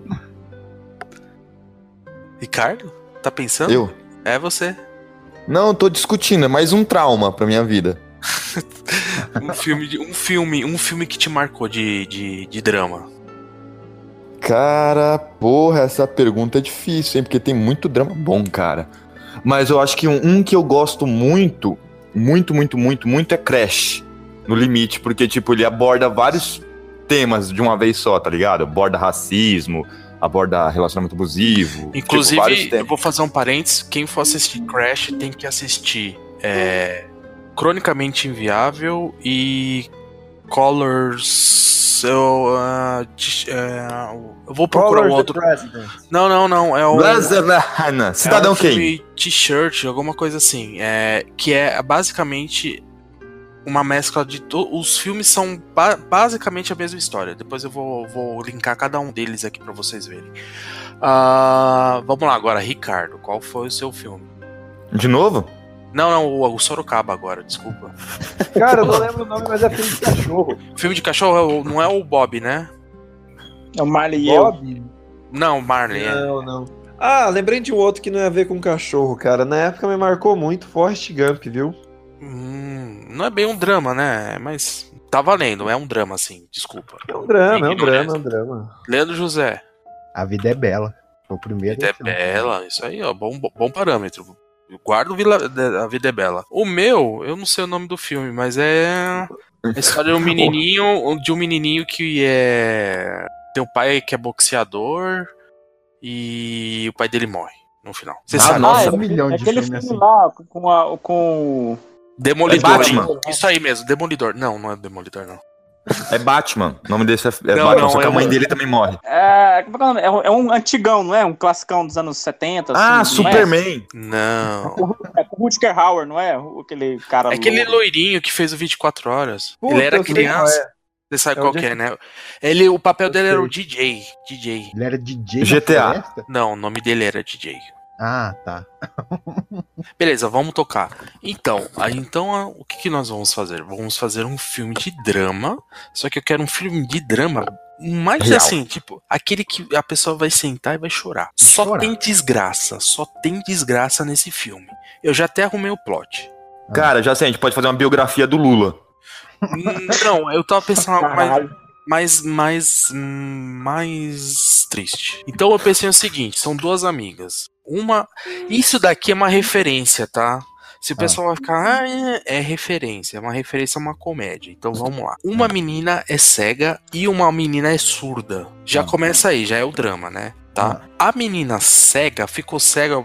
Ricardo? Tá pensando? Eu? É você. Não, tô discutindo, é mais um trauma pra minha vida. Um filme, de- um filme, um filme que te marcou de, de, de drama. Cara, porra, essa pergunta é difícil, hein? Porque tem muito drama bom, cara. Mas eu acho que um, um que eu gosto muito, muito, muito, muito, muito é Crash. No limite, porque, tipo, ele aborda vários temas de uma vez só, tá ligado? Aborda racismo, aborda relacionamento abusivo. tipo, Inclusive, eu temas. vou fazer um parênteses. Quem for assistir Crash tem que assistir é, Cronicamente Inviável e Colors. Eu, de- é, eu vou procurar Colors um outro. Não, não, não. É o. Cidadão é um filme T-shirt, alguma coisa assim. É, que é basicamente uma mescla de. To... Os filmes são ba- basicamente a mesma história. Depois eu vou, vou linkar cada um deles aqui pra vocês verem. Ah, vamos lá agora, Ricardo. Qual foi o seu filme? De novo? Não, não, o, o Sorocaba agora, desculpa. Cara, eu não lembro o nome, mas é filme de cachorro. Filme de cachorro é não é o Bob, né? É o Marley e eu. Bob? Não, Marley. é. Não, não. Ah, lembrei de um outro que não ia ver com cachorro, cara. Na época me marcou muito, Forrest Gump, viu? Hum, não é bem um drama, né? Mas tá valendo, é um drama, assim, desculpa. É um drama, é um drama, é um drama. Leandro José. A vida é bela. Foi o primeiro. Vida é bela, isso aí, ó, bom, bom parâmetro. Eu guardo Vila- A Vida é Bela. O meu, eu não sei o nome do filme, mas é a história de um menininho, de um menininho que é tem um pai que é boxeador e o pai dele morre no final. Você Ah, sabe? nossa, é, um milhão de aquele filme filme assim. lá com, a, com Demolidor. É Batman. Isso aí mesmo, Demolidor. Não, não é Demolidor não. É Batman. O nome desse é, é Não, Batman, não, só que é a mãe um- dele também morre. É, como é que é o nome? É um, é um antigão, não é? Um classicão dos anos 70. Ah, assim, não é? Superman. Não. É com o Rutger Hauer, não é? Aquele cara. É aquele louco. loirinho que fez o 24 horas. Puta, ele era criança. é. Você sabe É qual é, né? Ele, o papel dele era o DJ. DJ. Ele era DJ GTA. Não, o nome dele era DJ. Ah, tá. Beleza, vamos tocar. Então, aí, então o que, que nós vamos fazer? Vamos fazer um filme de drama. Só que eu quero um filme de drama mais Real. assim, tipo, aquele que a pessoa vai sentar e vai chorar. Só chorar. tem desgraça, só tem desgraça nesse filme. Eu já até arrumei o plot. Cara, já sei, a gente pode fazer uma biografia do Lula. Não, eu tava pensando algo mais, mais, mais, triste. Então eu pensei o seguinte: são duas amigas. Uma. Isso daqui é uma referência, tá? Se o pessoal vai ficar, ah, é, é referência, é uma referência a uma comédia. Então vamos lá. Uma menina é cega e uma menina é surda. Já começa aí, já é o drama, né? Tá? A menina cega ficou cega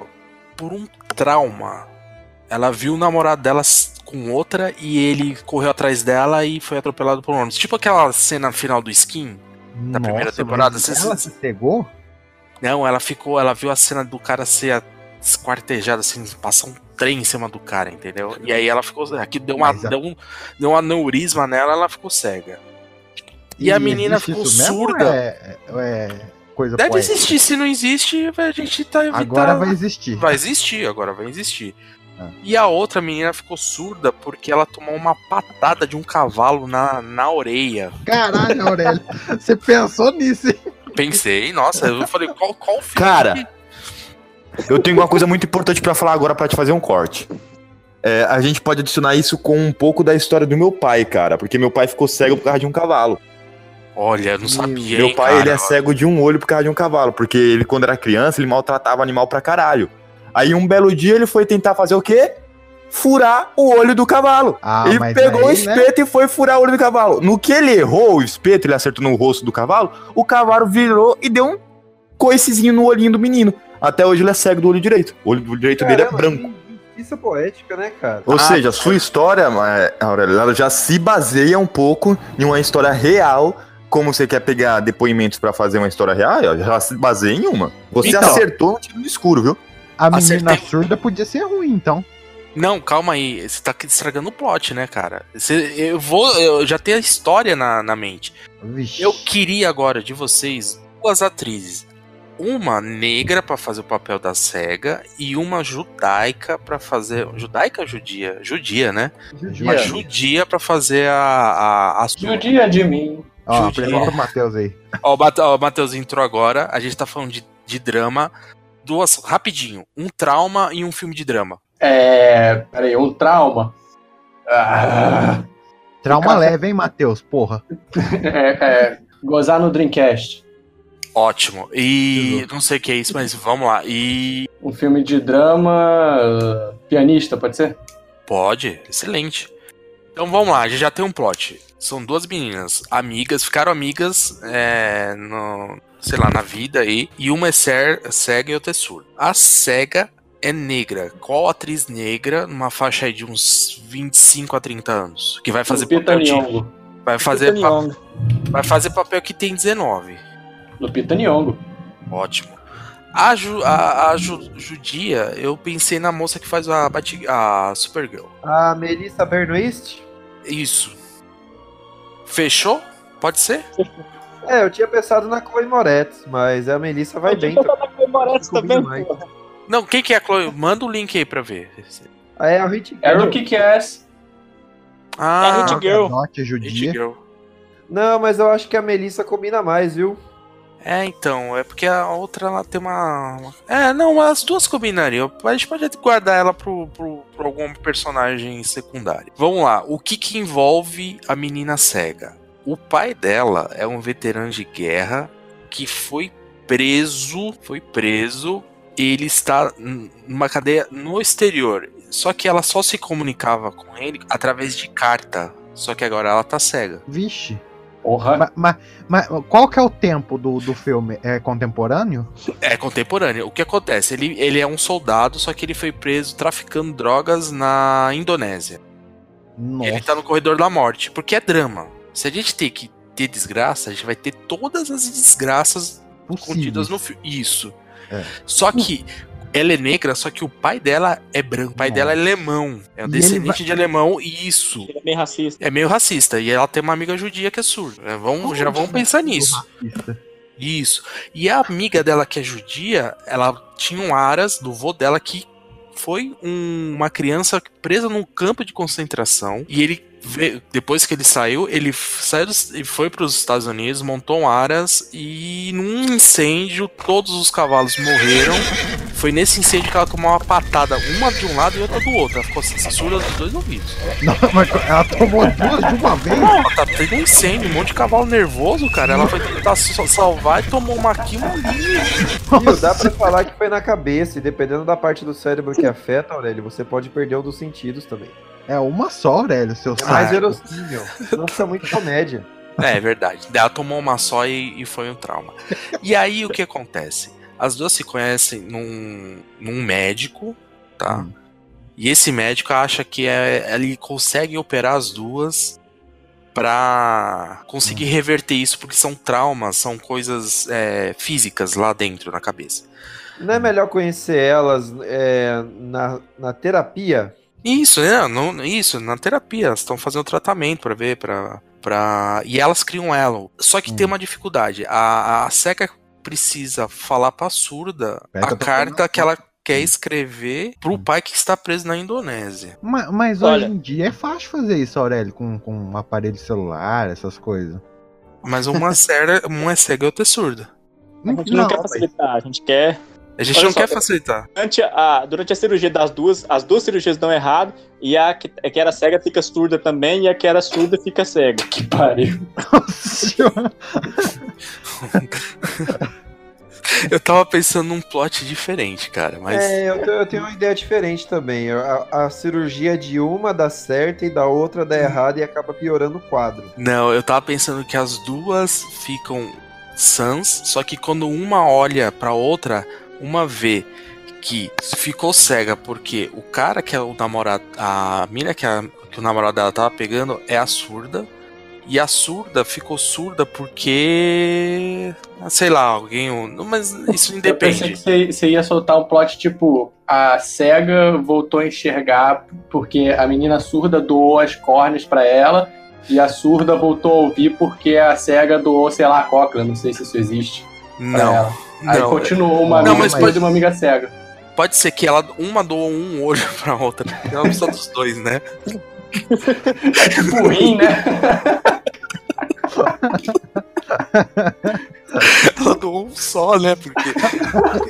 por um trauma. Ela viu o namorado dela com outra e ele correu atrás dela e foi atropelado por um ônibus. Tipo aquela cena final do Skin da primeira Nossa, temporada. mas Você- Ela se cegou? não, ela ficou, ela viu a cena do cara ser esquartejado, assim, passar um trem em cima do cara, entendeu? E aí ela ficou. Aqui deu, uma, Mas deu, um, deu um aneurisma nela, ela ficou cega. E, a menina ficou surda. É, é coisa Deve poética? existir, se não existe, a gente tá evitando. Agora vai existir. Vai existir, agora vai existir. Ah. E a outra menina ficou surda porque ela tomou uma patada de um cavalo na, na orelha. Caralho, Aurélio. Você pensou nisso, hein? Pensei, nossa, eu falei, qual, qual filme? Cara, eu tenho uma coisa muito importante pra falar agora pra te fazer um corte. É, a gente pode adicionar isso com um pouco da história do meu pai, cara, porque meu pai ficou cego por causa de um cavalo. Olha, não sabia. Meu hein, pai, cara? ele é cego de um olho por causa de um cavalo, porque ele, quando era criança, ele maltratava animal pra caralho. Aí, um belo dia, ele foi tentar fazer o quê? Furar o olho do cavalo. Ah, ele pegou o aí, né? espeto e foi furar o olho do cavalo. No que ele errou o espeto, ele acertou no rosto do cavalo, o cavalo virou e deu um coicezinho no olhinho do menino. Até hoje ele é cego do olho direito. O olho do direito dele é Caramba, branco. Isso é poética, né, cara? Ou Ah, seja, a sua história, é, Aurélio, ela já se baseia um pouco em uma história real. Como você quer pegar depoimentos pra fazer uma história real, já se baseia em uma. Você Então. acertou no tiro no escuro, viu? A menina Acertei. surda podia ser ruim, então. Não, calma aí. Você tá aqui estragando o plot, né, cara? Você- eu vou. Eu já tenho a história na, na mente. Vixe. Eu queria agora de vocês duas atrizes. Uma negra pra fazer o papel da cega e uma judaica pra fazer. Judaica ou judia? Judia, né? Uma judia pra fazer a. a, a Judia de mim. Ó, Judia. apresenta o Matheus aí. Ó, o Mate- ó, o Matheus entrou agora. A gente tá falando de, de drama. Duas, rapidinho. Um trauma e um filme de drama. É. Peraí, um trauma. Ah, Trauma Ficar- leve, hein, Matheus? Porra. é, é, gozar no Dreamcast. Ótimo. E não sei o que é isso, mas vamos lá. E. Um filme de drama. pianista, pode ser? Pode, excelente. Então vamos lá, a gente já tem um plot. São duas meninas, amigas, ficaram amigas é, no, sei lá, na vida aí. E uma é cer- cega e outra é surda. A cega é negra. Qual atriz negra, numa faixa aí de uns 25 a 30 anos? Que vai fazer Lupita papel de. Nyong'o. Vai fazer, Lupita pa- Nyong'o. vai fazer papel que tem 19. Lupita Nyong'o. Ótimo. A, ju, a, a ju- judia, eu pensei na moça que faz a, Bati- a Supergirl. A Melissa Benoist? Isso. Fechou? Pode ser? É, eu tinha pensado na Chloe Moretz, mas a Melissa vai bem. também, mais. Não, quem que é a Chloe? Manda o link aí pra ver. Ah, é a Hit É Girl. do Kick-Ass. Ah, É a Hit Girl. Judia. Girl. Não, mas eu acho que a Melissa combina mais, viu? É, então, é porque a outra ela tem uma. É, não, as duas combinariam. A gente pode guardar ela pro, pro, pro algum personagem secundário. Vamos lá, o que que envolve a menina cega? O pai dela é um veterano de guerra que foi preso. Foi preso. Ele está numa cadeia no exterior. Só que ela só se comunicava com ele através de carta. Só que agora ela tá cega. Vixe. Porra. Mas, mas qual que é o tempo do, do filme? É contemporâneo? É contemporâneo. O que acontece? Ele, ele é um soldado, só que ele foi preso traficando drogas na Indonésia. Nossa. Ele tá no corredor da morte, porque é drama. Se a gente tem que ter desgraça, a gente vai ter todas as desgraças contidas no filme. Isso. É. Só que ela é negra, só que o pai dela é branco. O pai dela é alemão. É um E descendente ele de alemão, e isso. Ele é meio racista. É meio racista. E ela tem uma amiga judia que é surda. É, vamos, já vamos pensar nisso. Isso. E a amiga dela que é judia, ela tinha um aras do vô dela que foi um- uma criança presa num campo de concentração. E ele, veio- depois que ele saiu, ele saiu e foi para os Estados Unidos, montou um aras e num incêndio todos os cavalos morreram. Foi nesse incêndio que ela tomou uma patada, uma de um lado e outra do outro. Ela ficou surda dos dois ouvidos. Não, mas ela tomou duas de uma vez? Não, ela tá tendo um incêndio, um monte de cavalo nervoso, cara. Ela foi tentar sa- salvar e tomou uma aqui, uma ali. Dá pra falar que foi na cabeça, e dependendo da parte do cérebro que afeta, Aurélio, você pode perder um dos sentidos também. É uma só, Aurélio, seu É mais verossímil. Nossa, é muito comédia. É, é verdade. Ela tomou uma só e, e foi um trauma. E aí o que acontece? As duas se conhecem num, num médico, tá? E esse médico acha que é, ele consegue operar as duas pra conseguir reverter isso, porque são traumas, são coisas é, físicas lá dentro na cabeça. Não é melhor conhecer elas é, na, na terapia? Isso, é, não, isso, na terapia, elas estão fazendo tratamento pra ver, pra, pra. E elas criam elo. Só que tem uma dificuldade. A, a cega precisa falar pra surda a carta que ela quer escrever pro pai que está preso na Indonésia. Ma- Mas, Olha- hoje em dia é fácil fazer isso, Aurélio, com, com um aparelho celular, essas coisas. Mas uma cega, uma é cega e outra é surda. A gente não, quer facilitar, a gente quer. A gente Olha não só, quer facilitar. Durante a, durante a cirurgia das duas, as duas cirurgias dão errado, e a que, a que era cega fica surda também, e a que era surda fica cega. Que pariu. Eu tava pensando num plot diferente, cara, mas. É, eu, eu tenho uma ideia diferente também. A, a cirurgia de uma dá certo e da outra dá errado e acaba piorando o quadro. Não, eu tava pensando que as duas ficam sãs, só que quando uma olha pra outra, uma vê que ficou cega porque o cara que é o namorado, a mina que, a- que o namorado dela tava pegando é a surda. E a surda ficou surda porque. Sei lá, alguém. Mas isso Eu pensei independe. que você, ia soltar um plot tipo: a cega voltou a enxergar porque a menina surda doou as córneas pra ela e a surda voltou a ouvir porque a cega doou, sei lá, a cóclea. Não sei se isso existe. Não. Aí não. continuou uma Não, amiga mas pode- e uma amiga cega. Pode ser que ela uma doou um olho pra outra. Ela precisa dos dois, né? É tipo rim, né? Ela doou um só, né? Porque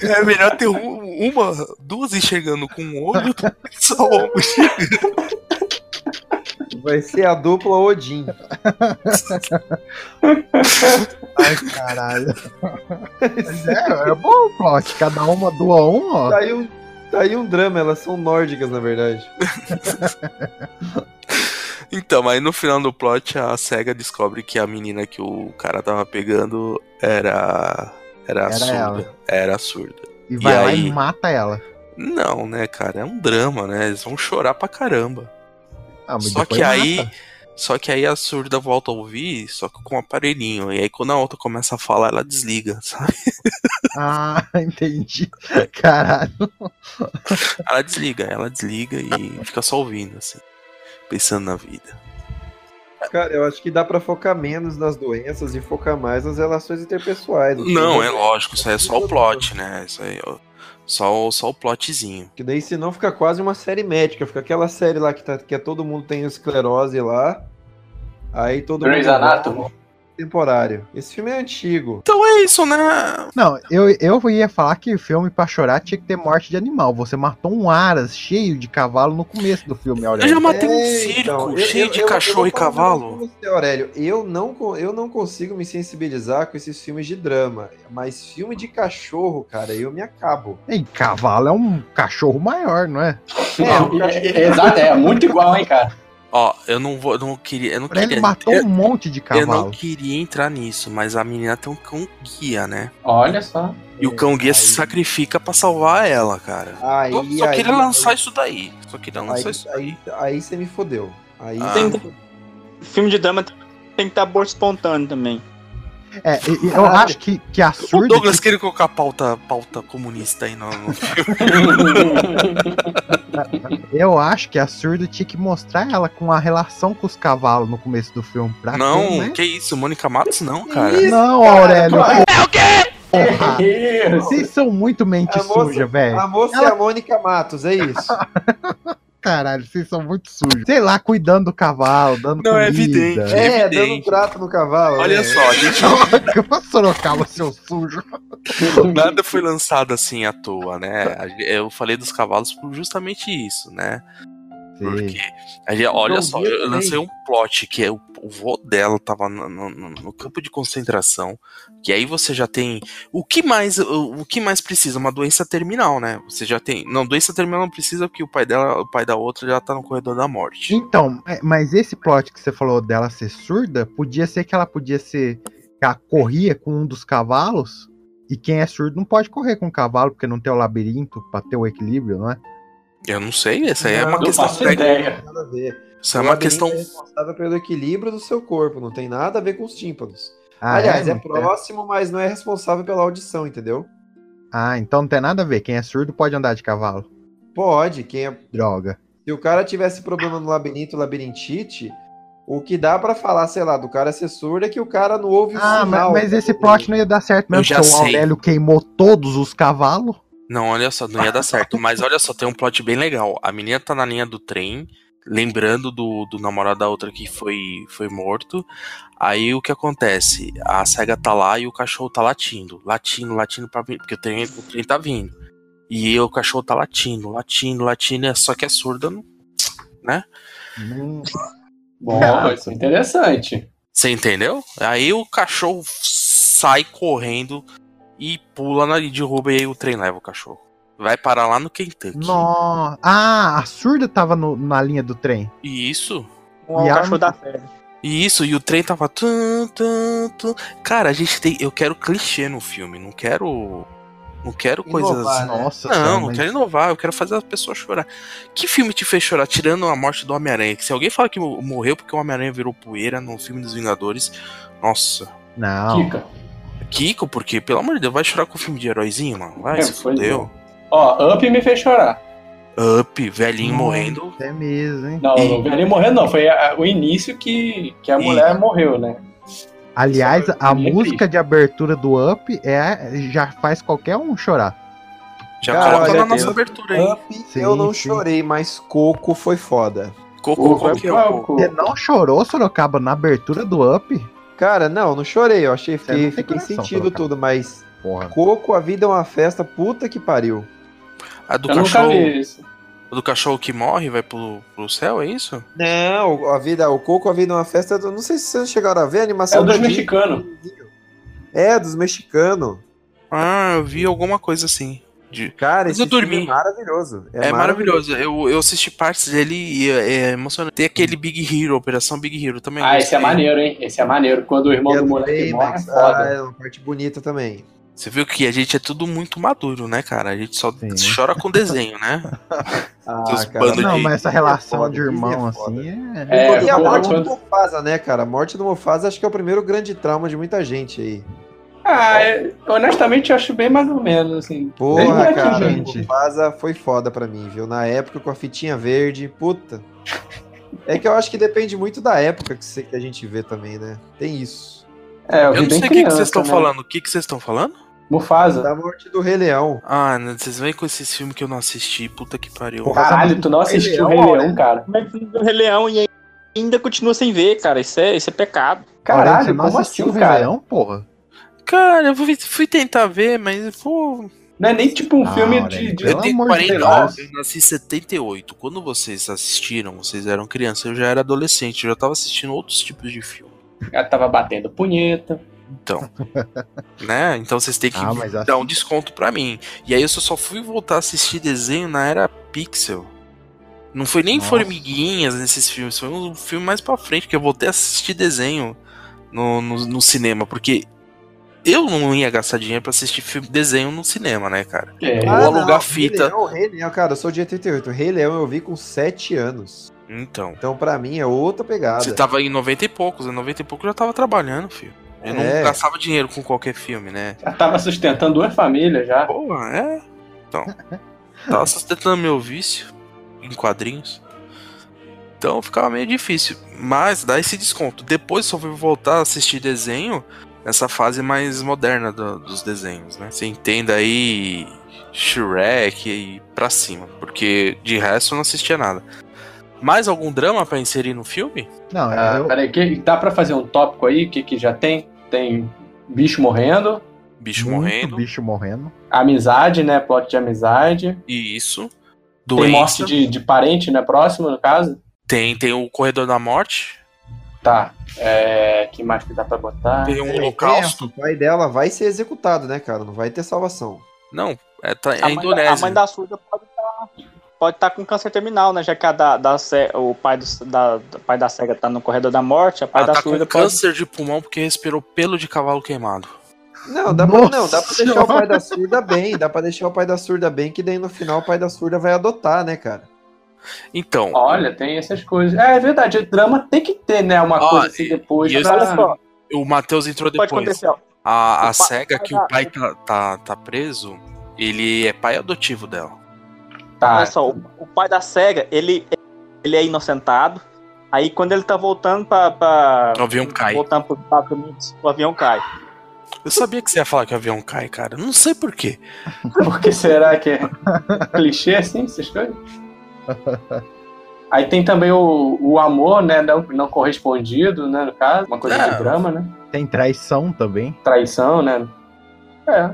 é melhor ter um- uma, duas enxergando com um olho do que só enxergando. Vai ser a dupla Odin. Ai, caralho. Mas é, é bom o plot. Cada uma doa um, ó. Tá aí um, tá aí um drama, elas são nórdicas, na verdade. Então, aí no final do plot, a SEGA descobre que a menina que o cara tava pegando era. Era, Era surda. ela. Era surda. E vai lá aí- e mata ela. Não, né, cara? É um drama, né? Eles vão chorar pra caramba. Ah, mas Só que aí. mata. Só que aí a surda volta a ouvir, só que com um aparelhinho. E aí quando a outra começa a falar, ela desliga, sabe? Ah, entendi. Caralho. Ela desliga, ela desliga e fica só ouvindo, assim. Pensando na vida. Cara, eu acho que dá pra focar menos nas doenças e focar mais nas relações interpessoais. Não, é lógico, isso aí é só o plot, né? Isso aí, ó, só, o- só o plotzinho. Que daí senão fica quase uma série médica, fica aquela série lá que, tá, que é todo mundo tem esclerose lá. Aí todo Grey's mundo. Anatomy. Temporário. Esse filme é antigo. Então é isso, né? Não, eu, eu ia falar que filme pra chorar tinha que ter morte de animal. Você matou um aras cheio de cavalo no começo do filme, Eu Aurélio. já matei um É, circo então, eu- cheio eu- de eu- eu cachorro e um cavalo. Você, Aurélio, eu não, eu não consigo me sensibilizar com esses filmes de drama. Mas filme de cachorro, cara, eu me acabo. E cavalo é um cachorro maior, não é? É, é, é, exato, é muito igual, hein, cara. Ó, eu não vou, não queria, eu não Ele queria. matou eu, um monte de eu não cavalo. queria entrar nisso, mas a menina tem um cão guia, né? Olha só. E o cão guia se sacrifica pra salvar ela, cara. Aí, só aí, queria lançar aí- isso daí. Só queria lançar Aí, isso aí, aí você me fodeu. Aí Ah. Tem- filme de drama tem que estar aborto espontâneo também. É, eu acho que, que a O surda. Douglas queria colocar pauta, pauta comunista aí no, no filme. Eu acho que a surda tinha que mostrar ela com a relação com os cavalos no começo do filme. Pra Não, ter, né? que isso, Mônica Matos não, cara. Não, Aurélio. É o quê? Porra. Vocês são muito mente A moça- suja, velho. A moça Ela- é a Mônica Matos, é isso. Caralho, vocês são muito sujos. Sei lá, cuidando do cavalo, dando Não, é comida. evidente. É, evidente. dando um trato no cavalo. Olha é. só, a gente Sorocaba, seu sujo. nada foi lançado assim à toa, né? Eu falei dos cavalos por justamente isso, né? Porque olha Não só, eu lancei um plot que é o, o vô dela tava no, no- no- campo de concentração, que aí você já tem o que mais o, o que mais precisa uma doença terminal, né? Você já tem, não doença terminal não precisa porque o pai dela, o pai da outra já tá no corredor da morte. Então, é, mas esse plot que você falou dela ser surda, podia ser que ela podia ser. que ela corria com um dos cavalos. E quem é surdo não pode correr com o cavalo, porque não tem o labirinto pra ter o equilíbrio, não é? Eu não sei, essa aí é uma Não, questão faço técnica. ideia. Nada a ver. Isso é uma questão é responsável pelo equilíbrio do seu corpo, não tem nada a ver com os tímpanos. Ah, Aliás, é, Não próximo, mas não é responsável pela audição, entendeu? Ah, então não tem nada a ver. Quem é surdo pode andar de cavalo. Pode, quem é... Droga. se o cara tivesse problema no labirinto, labirintite, o que dá pra falar, sei lá, do cara ser surdo é que o cara não ouve o Ah, mas, sinal. mas esse plot não ia dar certo mesmo, porque o. Aurélio queimou todos os cavalos. Não, olha só, não ia dar certo. Mas olha só, tem um plot bem legal. A menina tá na linha do trem, lembrando do, do namorado da outra que foi, foi morto. Aí o que acontece? A cega tá lá e o cachorro tá latindo. Latindo, latindo pra vir. Porque o trem, o trem tá vindo. E o cachorro tá latindo, latindo, latindo. é Só que é surda, não- né? Bom, isso é interessante. Você entendeu? Aí o cachorro sai correndo e pula na e derruba e aí o trem leva o cachorro. Vai parar lá no Kentucky. Nossa. Ah, a surda tava no- na linha do trem. E isso? O E ela cachorro da fé. E isso, e o trem tava. tum, tum, tum. Cara, a gente tem. Eu quero clichê no filme, não quero. Não quero coisas. Inovar, né? Nossa, Não, senhora, não mas- quero inovar, eu quero fazer as pessoas chorar. Que filme te fez chorar, tirando a morte do Homem-Aranha? Que se alguém fala que mo- morreu porque o Homem-Aranha virou poeira no filme dos Vingadores, nossa. Não. Kika. Kiko, porque, pelo amor de Deus, vai chorar com o filme de heróizinho, mano? Vai, É, se pois fudeu. Ó, Up me fez chorar. Up, velhinho morrendo. É mesmo, hein? Não, não nem morrendo, não. Foi a- o início que, que a E- mulher morreu, né? Aliás, é a música de abertura do Up é, já faz qualquer um chorar. Já Cara, coloca na nossa eu- abertura aí. Up, Sim, eu não sim. chorei, mas Coco foi foda. Coco, qual que é o Você não chorou, Sorocaba, na abertura do Up? Cara, não, não chorei. Eu achei Você não tem fiquei sentido tudo, mas Porra. Coco, a vida é uma festa, puta que pariu. A do Eu nunca cachorro. vi isso. a do cachorro que morre vai pro, pro céu, é isso? Não, a vida, o Coco, a vida é uma festa. eu Não sei se vocês chegaram a ver a É animação o dos mexicanos. É, dos mexicanos. Ah, eu vi alguma coisa assim. De... Cara, Mas esse eu dormi. filme é maravilhoso. É, maravilhoso. Eu, eu assisti partes dele e é, é emocionante. Tem aquele Big Hero, Operação Big Hero também. Ah, esse é maneiro, hein? Esse é maneiro. Quando o irmão E a do moleque morre, é Baymax, foda. ah, é uma parte bonita também. Você viu que a gente é tudo muito maduro, né, cara? A gente só Sim. chora com desenho, né? Ah, Seus cara, Não, de- mas essa é relação foda, de irmão, é assim, é... É, e a morte quando- do Mufasa, né, cara? A morte do Mufasa acho que é o primeiro grande trauma de muita gente aí. Ah, é- honestamente eu acho bem mais ou menos, assim. Porra, cara, gente. o Mufasa foi foda pra mim, viu? Na época com a fitinha verde, puta. É que eu acho que depende muito da época que, cê- que a gente vê também, né? Tem isso. É, eu, Eu não sei o que vocês estão né? falando. O que que vocês estão falando? Mufasa. Da morte do Rei Leão. Ah, né, vocês vêm com esses filmes que eu não assisti. Puta que pariu. Porra. Caralho, tu não assistiu o Rei Leão, né? cara. Como é que você não viu o Rei Leão e ainda continua sem ver, cara? Isso é, isso é pecado. Caralho, você não como assistiu assim, o Rei cara? Leão, porra? Cara, eu fui, fui tentar ver, mas, pô. Não é nem tipo um Ah, filme de, de Eu tenho amor de 49, Deus. eu nasci em 78. Quando vocês assistiram, vocês eram crianças, eu já era adolescente, eu já tava assistindo outros tipos de filme. Ela tava batendo punheta. Então. né? Então vocês têm que Ah, mas dar um desconto pra mim. E aí eu só, só fui voltar a assistir desenho na era Pixel. Não foi nem Nossa. formiguinhas nesses filmes, foi um filme mais pra frente que eu voltei a assistir desenho no, no, no cinema, porque eu não ia gastar dinheiro pra assistir filme, desenho no cinema, né, cara? É. Ou Ah, alugar não, fita. Rei Leão, Rei Leão, cara, eu sou de 88. Rei Leão eu vi com 7 anos. Então. Então, pra mim, é outra pegada. Você tava em 90 e poucos, em 90 e poucos eu já tava trabalhando, filho. Eu não É. gastava dinheiro com qualquer filme, né? Já tava sustentando duas famílias já. Porra, é. Então. Tava sustentando meu vício em quadrinhos. Então ficava meio difícil. Mas dá esse desconto. Depois só fui voltar a assistir desenho nessa fase mais moderna do- dos desenhos, né? Você entenda aí Shrek e pra cima. Porque de resto eu não assistia nada. Mais algum drama pra inserir no filme? Não, Ah, eu, Peraí, que, dá pra fazer um tópico aí? O que, que já tem? Tem bicho morrendo, Bicho muito morrendo. bicho morrendo. amizade, né? Plot de amizade. E isso. Tem Doença. morte de, de parente, né? Próximo, no caso. Tem, tem o Corredor da Morte. Tá. É, que mais que dá pra botar? Tem um É, Holocausto. O pai dela vai ser executado, né, cara? Não vai ter salvação. Não, é, tá, é A a mãe, da, Indonésia. a mãe da surda pode estar pode tá com câncer terminal, né? Já que a da, da o pai, do, da, pai da cega tá no corredor da morte, a pai Ela da tá com surda pode. câncer de pulmão porque respirou pelo de cavalo queimado. Não, dá pra, não, dá pra deixar o pai da surda bem. Dá pra deixar o pai da surda bem, que daí no final o pai da surda vai adotar, né, cara? Então, Olha, tem essas coisas. É, é verdade, o drama tem que ter, né? Uma Ó, coisa assim depois. e pra- Olha só, o Matheus entrou pode depois. acontecer, ó. A, a cega que o pai tá, tá, tá preso, ele é pai adotivo dela. Tá. Olha só, o, o pai da cega, ele, ele é inocentado. Aí quando ele tá voltando pra. pra O avião cai. Voltando Estados Unidos, o avião cai. Eu sabia que você ia falar que o avião cai, cara. Não sei porquê. Por que será que é clichê assim, essas coisas? Aí tem também o, o amor, né? Não, não correspondido, né? No caso, uma coisa É. de drama, né? Tem traição também. Traição, né? É.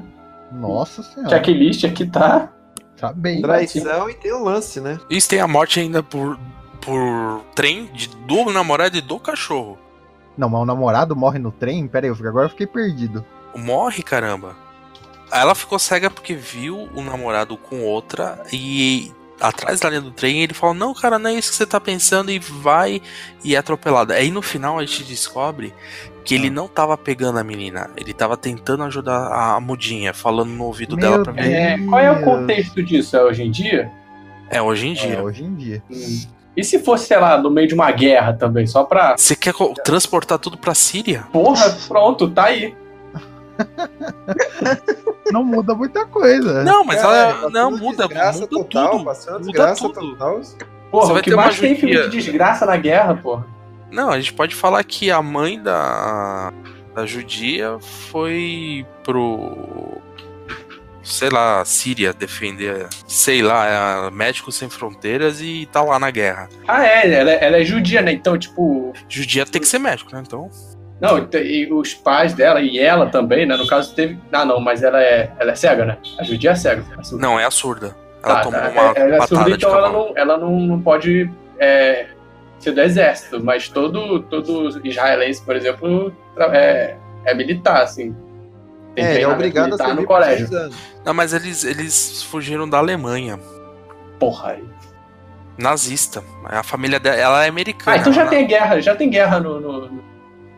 Nossa senhora. Checklist aqui tá. Tá bem. Traição e tem o lance, né? Isso tem a morte ainda por, por trem de, do namorado e do cachorro. Não, mas o namorado morre no trem? Pera aí, eu agora eu fiquei perdido. Morre, caramba. Ela ficou cega porque viu o namorado com outra e atrás da linha do trem ele fala: Não, cara, não é isso que você tá pensando, e vai e é atropelada. Aí no final a gente descobre que ele não tava pegando a menina, ele tava tentando ajudar a mudinha, falando no ouvido Meu dela pra ver. É, qual é o contexto disso? É hoje em dia? É hoje em É, dia. hoje em dia. E se fosse, sei lá, no meio de uma guerra também, só pra. Você quer transportar tudo pra Síria? Porra, pronto, tá aí. Não muda muita coisa. Não, mas Cara, ela passou não muda, desgraça muda total, tudo. uma Muda tudo. total. Porra, Você vai o que ter mais tem filme de desgraça na guerra, porra. Não, a gente pode falar que a mãe da, da judia foi pro. Sei lá, Síria defender. Sei lá, é Médicos Sem Fronteiras e tá lá na guerra. Ah, é, ela, é- ela é judia, né? Então, tipo. Judia tem que ser médico, né? Então. Não, e os pais dela e ela também, né? No caso, teve. Ah, não, mas ela é, ela é cega, né? A judia é cega. Surda. Não, é a surda. Ela Tá, tomou tá. uma ela é patada surda, de então ela, cavalo. não, ela não, não pode é, ser do exército, mas todo, todo israelense, por exemplo, é, é militar, assim. Tem É, é obrigado a militar no colégio. Não, mas eles, eles fugiram da Alemanha. Porra aí. Nazista. A família dela ela é americana. Ah, então já ela tem guerra, já tem guerra no, no,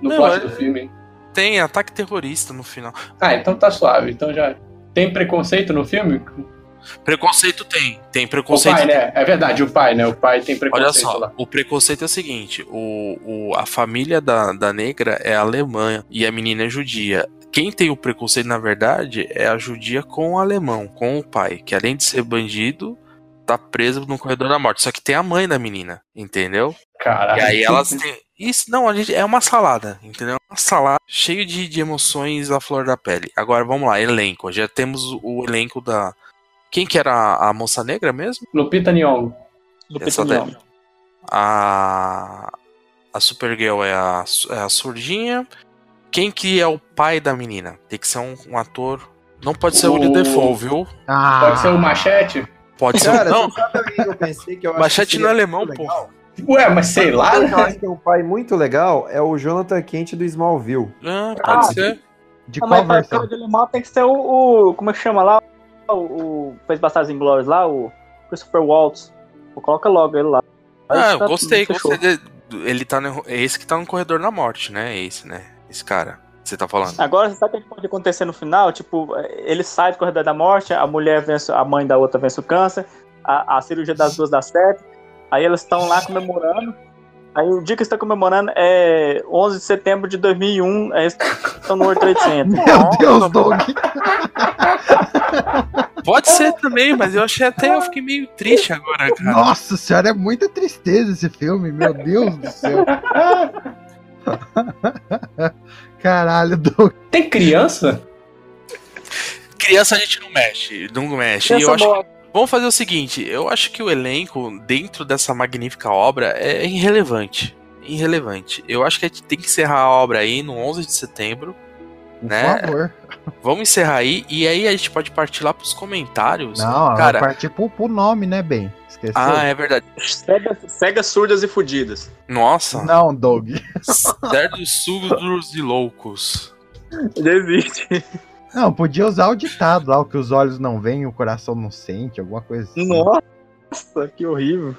no Não, plot é- do filme. tem ataque terrorista no final. Ah, então tá suave. Então já. Tem preconceito no filme? Preconceito tem. Tem O preconceito. pai, né? É verdade, o pai, né? O pai tem Olha preconceito só, lá. o preconceito é o seguinte: o, o- a família da, da negra é alemã e a menina é judia. Quem tem o preconceito, na verdade, é a judia com o alemão, com o pai, que além de ser bandido, tá preso no corredor da morte. Só que tem a mãe da menina, entendeu? Caralho. E aí elas têm. Isso, não, a gente, é uma salada, entendeu? Uma salada cheio de, de emoções à flor da pele. Agora vamos lá, elenco. Já temos o, elenco da. Quem que era a, a moça negra mesmo? Lupita Nyong'o. Essa daí. A. A Supergirl é a, é a surdinha. Quem que é o pai da menina? Tem que ser um, um ator. Não pode ser o William O- Defoe, viu? Ah, Pode ser o Machete? Pode ser. Cara, não, você sabe eu pensei que eu Machete que no seria alemão, muito pô. Ué, mas sei lá, Eu né? acho que é um pai muito legal é o Jonathan Kent do Smallville. Ah, pode Ah, ser. de Ah, qual versão? cara de animal tem que ser o, o- Como é que chama lá? O. o fez Bastardos Inglórios lá, o Christopher Waltz. Coloca logo ele lá. Ah, Aí eu tá- gostei, gostei. de- ele tá no, é esse que tá no corredor da morte, né? É esse, né? Esse cara que você tá falando. Agora, você sabe o que pode acontecer no final? Tipo, ele sai do corredor da morte, a mulher vence, a mãe da outra vence o câncer, a, a cirurgia das duas dá certo. Aí elas estão lá comemorando. Aí o dia que eles estão comemorando é 11 de setembro de 2001. Aí eles estão no World Trade Center. Meu Deus, Doug. Pode ser também, mas eu achei até, eu fiquei meio triste agora, cara. Nossa senhora, é muita tristeza esse filme, meu Deus do céu. Caralho, Doug. Tem criança? Criança a gente não mexe, não mexe. E eu acho que- Vamos fazer o seguinte, eu acho que o elenco dentro dessa magnífica obra é irrelevante. Irrelevante. Eu acho que a gente tem que encerrar a obra aí no 11 de setembro, Por né? favor. Vamos encerrar aí e aí a gente pode partir lá pros comentários. Não, cara. partir pro, pro nome, né, Ben? Esqueceu? Ah, é verdade. Cega, cegas, surdas e fudidas. Nossa. Não, Doug. Certos surdos e loucos. Já existe. Não, podia usar o ditado lá, o que os olhos não veem, o coração não sente, alguma coisa assim. Nossa, que horrível.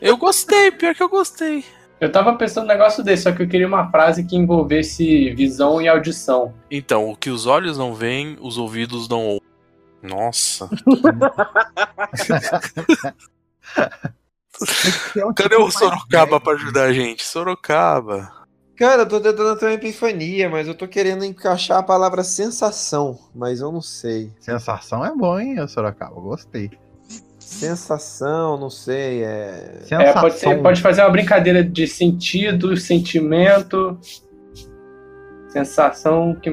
Eu gostei, pior que eu gostei. Eu tava pensando um negócio desse, só que eu queria uma frase que envolvesse visão e audição. Então, o que os olhos não veem, os ouvidos não ouvem. Nossa. Cadê o Sorocaba pra ajudar a gente? Sorocaba. Cara, eu tô tentando ter uma epifania, mas eu tô querendo encaixar a palavra sensação, mas eu não sei. Sensação é bom, hein, Sorocaba? Gostei. Sensação, não sei, é. É, pode, ser- pode fazer uma brincadeira de sentido, sentimento, sensação que.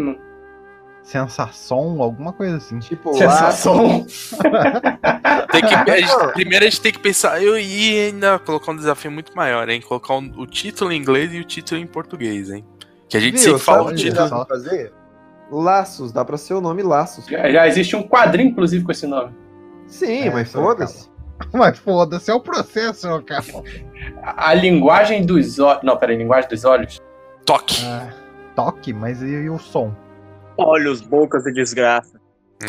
Sensação, alguma coisa assim. Tipo, Sensação. Tem que, a gente- primeiro a gente tem que pensar. Eu ia ainda colocar um desafio muito maior, hein? Colocar um- o título em inglês e o título em português, hein? Que a gente Viu, sempre fala o título. dá pra fazer? Laços, dá pra ser o nome Laços. Já, já existe um quadrinho, inclusive, com esse nome. Sim, É, mas foda-se. Mas foda-se, é o processo, Sorocaba. A, a linguagem dos olhos. Não, peraí, linguagem dos olhos. Toque. Ah, toque, mas e, e o som? Olhos, bocas e desgraça.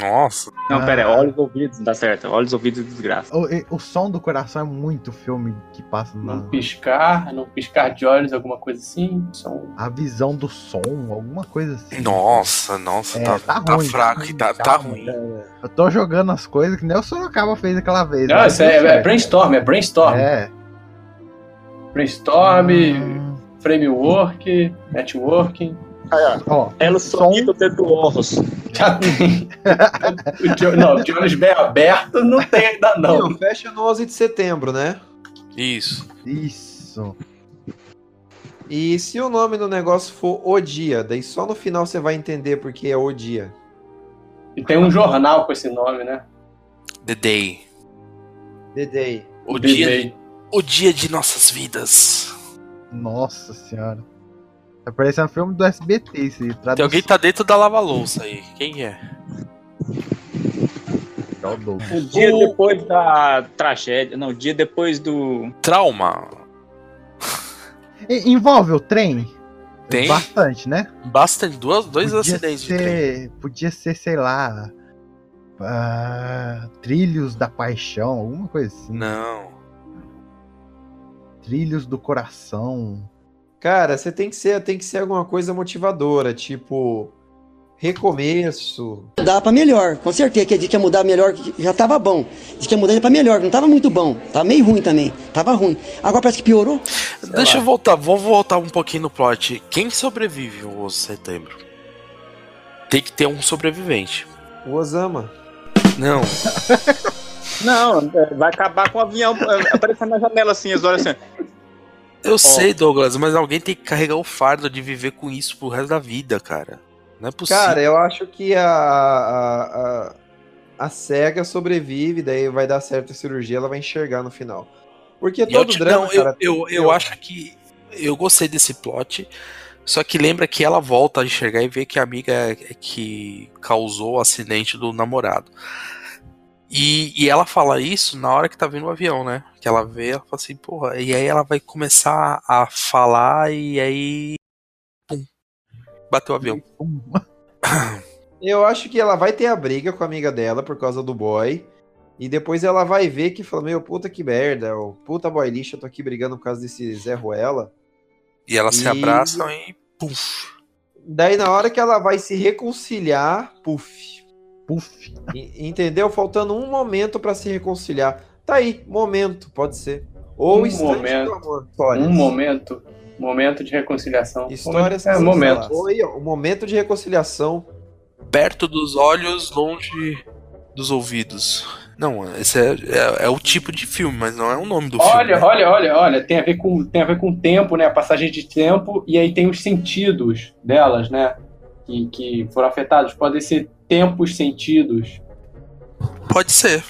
Nossa. Não, pera, é olhos, ouvidos, dá certo. Olhos, ouvidos e desgraça. O, o som do coração é muito filme que passa na. Não piscar, não piscar de olhos, alguma coisa assim. Som. A visão do som, alguma coisa assim. Nossa, nossa, É, tá, tá tá ruim, fraco, tá tá, ruim, tá tá ruim. Eu tô jogando as coisas que nem o Sorocaba fez aquela vez. Não, mas isso é, é brainstorm, é brainstorm. É. Brainstorm, Hum. framework, networking. Ó, Elo som, sonido dentro do Horus. Já tem. Não, de olhos bem abertos não tem ainda não. Não, fecha no 11 de setembro, né? Isso. isso. E se o nome do negócio for O Dia, daí só no final você vai entender porque é O Dia. E tem um jornal com esse nome, né? The Day. The Day. O The dia, Day. o dia de nossas vidas. Nossa senhora. Tá parecendo um filme do SBT isso aí. Tem alguém que tá dentro da lava-louça aí. Quem é? Tá o. Um dia O- depois da tragédia. Não, dia depois do. Trauma. E- Envolve o trem? Tem. Bastante, né? Bastante. Duas, dois Podia acidentes de trem. ser, Podia ser, sei lá. ah, trilhos da paixão, alguma coisa assim. Não. Trilhos do coração. Cara, você tem que ser, tem que ser alguma coisa motivadora, tipo recomeço. Mudar pra melhor, com certeza. Que a gente ia mudar melhor, que já tava bom. Diz que ia mudar pra melhor, que não tava muito bom. Tava meio ruim também. Tava ruim. Agora parece que piorou. Deixa eu voltar, vou voltar um pouquinho no plot. Quem sobrevive ao 11 de setembro? Tem que ter um sobrevivente. O Osama. Não. Não, vai acabar com o avião aparecendo na janela assim, as horas assim. Eu sei, Douglas, mas alguém tem que carregar o fardo de viver com isso pro resto da vida, cara. Não é possível. Cara, eu acho que a, a, a, a cega sobrevive, daí vai dar certo a cirurgia, ela vai enxergar no final. Porque eu todo te- drama, não, eu, cara, eu, eu acho que. Eu gostei desse plot. Só que lembra que ela volta a enxergar e vê que a amiga é que causou o acidente do namorado. E, e ela fala isso na hora que tá vindo o avião, né? Que ela vê, ela fala assim, porra. E aí ela vai começar a falar e aí. Pum. Bateu o avião. Eu acho que ela vai ter a briga com a amiga dela por causa do boy. E depois ela vai ver que fala, meu, puta que merda, o puta boy lixo, eu tô aqui brigando por causa desse Zé Ruela. E elas se E- abraçam e. Puf. Daí na hora que ela vai se reconciliar, puf. Puf. E- Entendeu? Faltando um momento pra se reconciliar. Tá aí, momento, pode ser. Ou Um momento. do Amor. Um momento. Momento de reconciliação. Histórias É, momento. Oi, ó, o momento de reconciliação. Perto dos olhos, longe dos ouvidos. Não, esse é, é, é o tipo de filme, mas não é o nome do Olha, filme. olha, olha, olha, tem a ver com tem a ver com o tempo, né? A passagem de tempo e aí tem os sentidos delas, né? Que, que foram afetados. Podem ser tempos sentidos. Pode ser.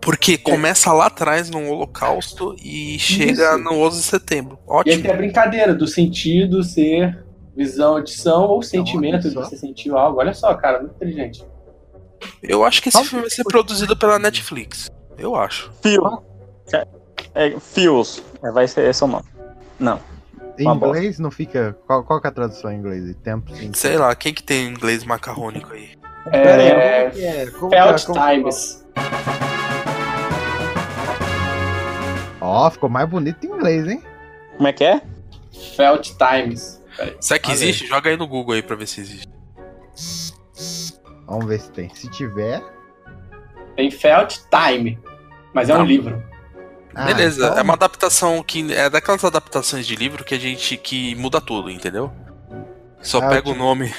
Porque começa lá atrás no Holocausto e chega Isso. no 11 de setembro. E aí Ótimo. tem a brincadeira do sentido ser visão, audição ou sentimento de você sentiu algo. Olha só, cara, muito inteligente. Eu acho que esse filme vai ser produzido pela Netflix. Eu acho. Fio. É, fios. É, vai ser esse o nome. Não. Em Uma bosta. inglês não fica. Qual, qual que é a tradução em inglês? Tempo. Sei lá, quem que tem inglês macarrônico aí? É, como que é? Como que é? Felt é? Times. Ó, ficou mais bonito em inglês, hein? Como é que é? Felt Times. Será que existe? Joga aí no Google aí pra ver se existe. Vamos ver se tem. Se tiver. Tem Felt Time. Mas é um livro. Ah, Beleza, então- é uma adaptação que. É daquelas adaptações de livro que a gente. que muda tudo, entendeu? Só Ah, pega o nome.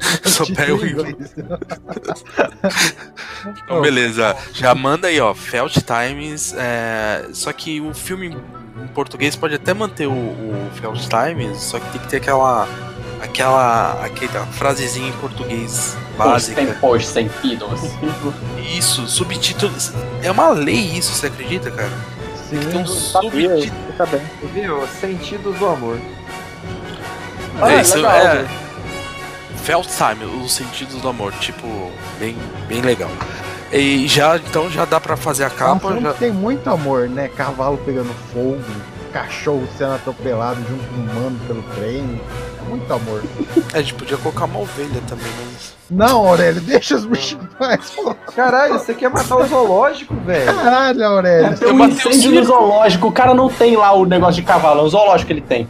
Só pega o. inglês. Então, beleza, já manda aí, ó. Felt Times. é, Só que o filme em português pode até manter o, o Felt Times, só que tem que ter aquela. aquela. aquela frasezinha em português Os básica. tempos sentidos. Isso, subtítulos. É uma lei isso, você acredita, cara? Sim. Tem um Sabia, subtítulo. tá bem. Viu? Sentidos do amor. Ah, É, isso legal, é. Né? Felt Time, os sentidos do amor, tipo, bem, bem legal. E já, então já dá pra fazer a É um capa. já- tem muito amor, né? Cavalo pegando fogo, cachorro sendo atropelado junto com um humano pelo trem. É muito amor. É, a gente podia colocar uma ovelha também, mas. Não, Aurélio, deixa os paz, pô. Caralho, você quer matar o zoológico, velho? Caralho, Aurélio. Tem um incêndio no zoológico. O cara não tem lá o negócio de cavalo. É o zoológico que ele tem.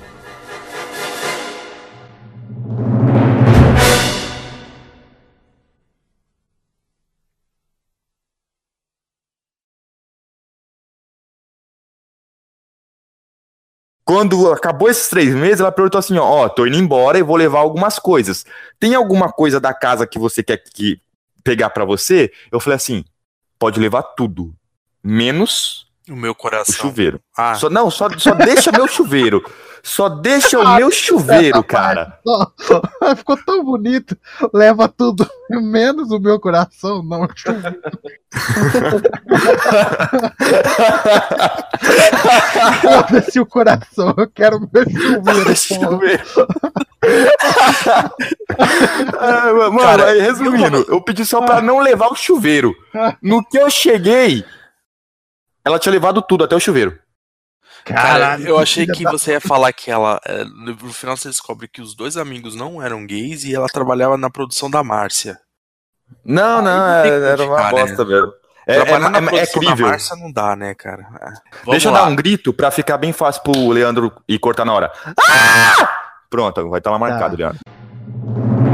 Quando acabou esses três meses, ela perguntou assim: ó, ó, tô indo embora e vou levar algumas coisas. Tem alguma coisa da casa que você quer que pegar pra você? Eu falei assim: pode levar tudo, menos O meu o coração. chuveiro. Ah, Só, não, só, só deixa meu chuveiro. Só deixa o meu chuveiro, cara. Ficou tão bonito. Leva tudo, menos o meu coração. Não, chuva. Foda-se o coração. Eu quero o meu chuveiro. Chuveiro. Ah, mano, Cara, aí, resumindo, eu pedi só pra não levar o chuveiro. No que eu cheguei, ela tinha levado tudo, até o chuveiro. cara, eu achei que da- você ia falar que ela. é, No final você descobre que os dois amigos não eram gays e ela trabalhava na produção da Márcia. Não, não, é- era uma né? bosta mesmo. É, Trabalhar é- na é- é crível. Márcia não dá, né, cara? É. Vamos Deixa eu lá. dar um grito pra ficar bem fácil pro Leandro ir cortar na hora. Ah! Pronto, vai estar lá marcado, Tá. Leandro.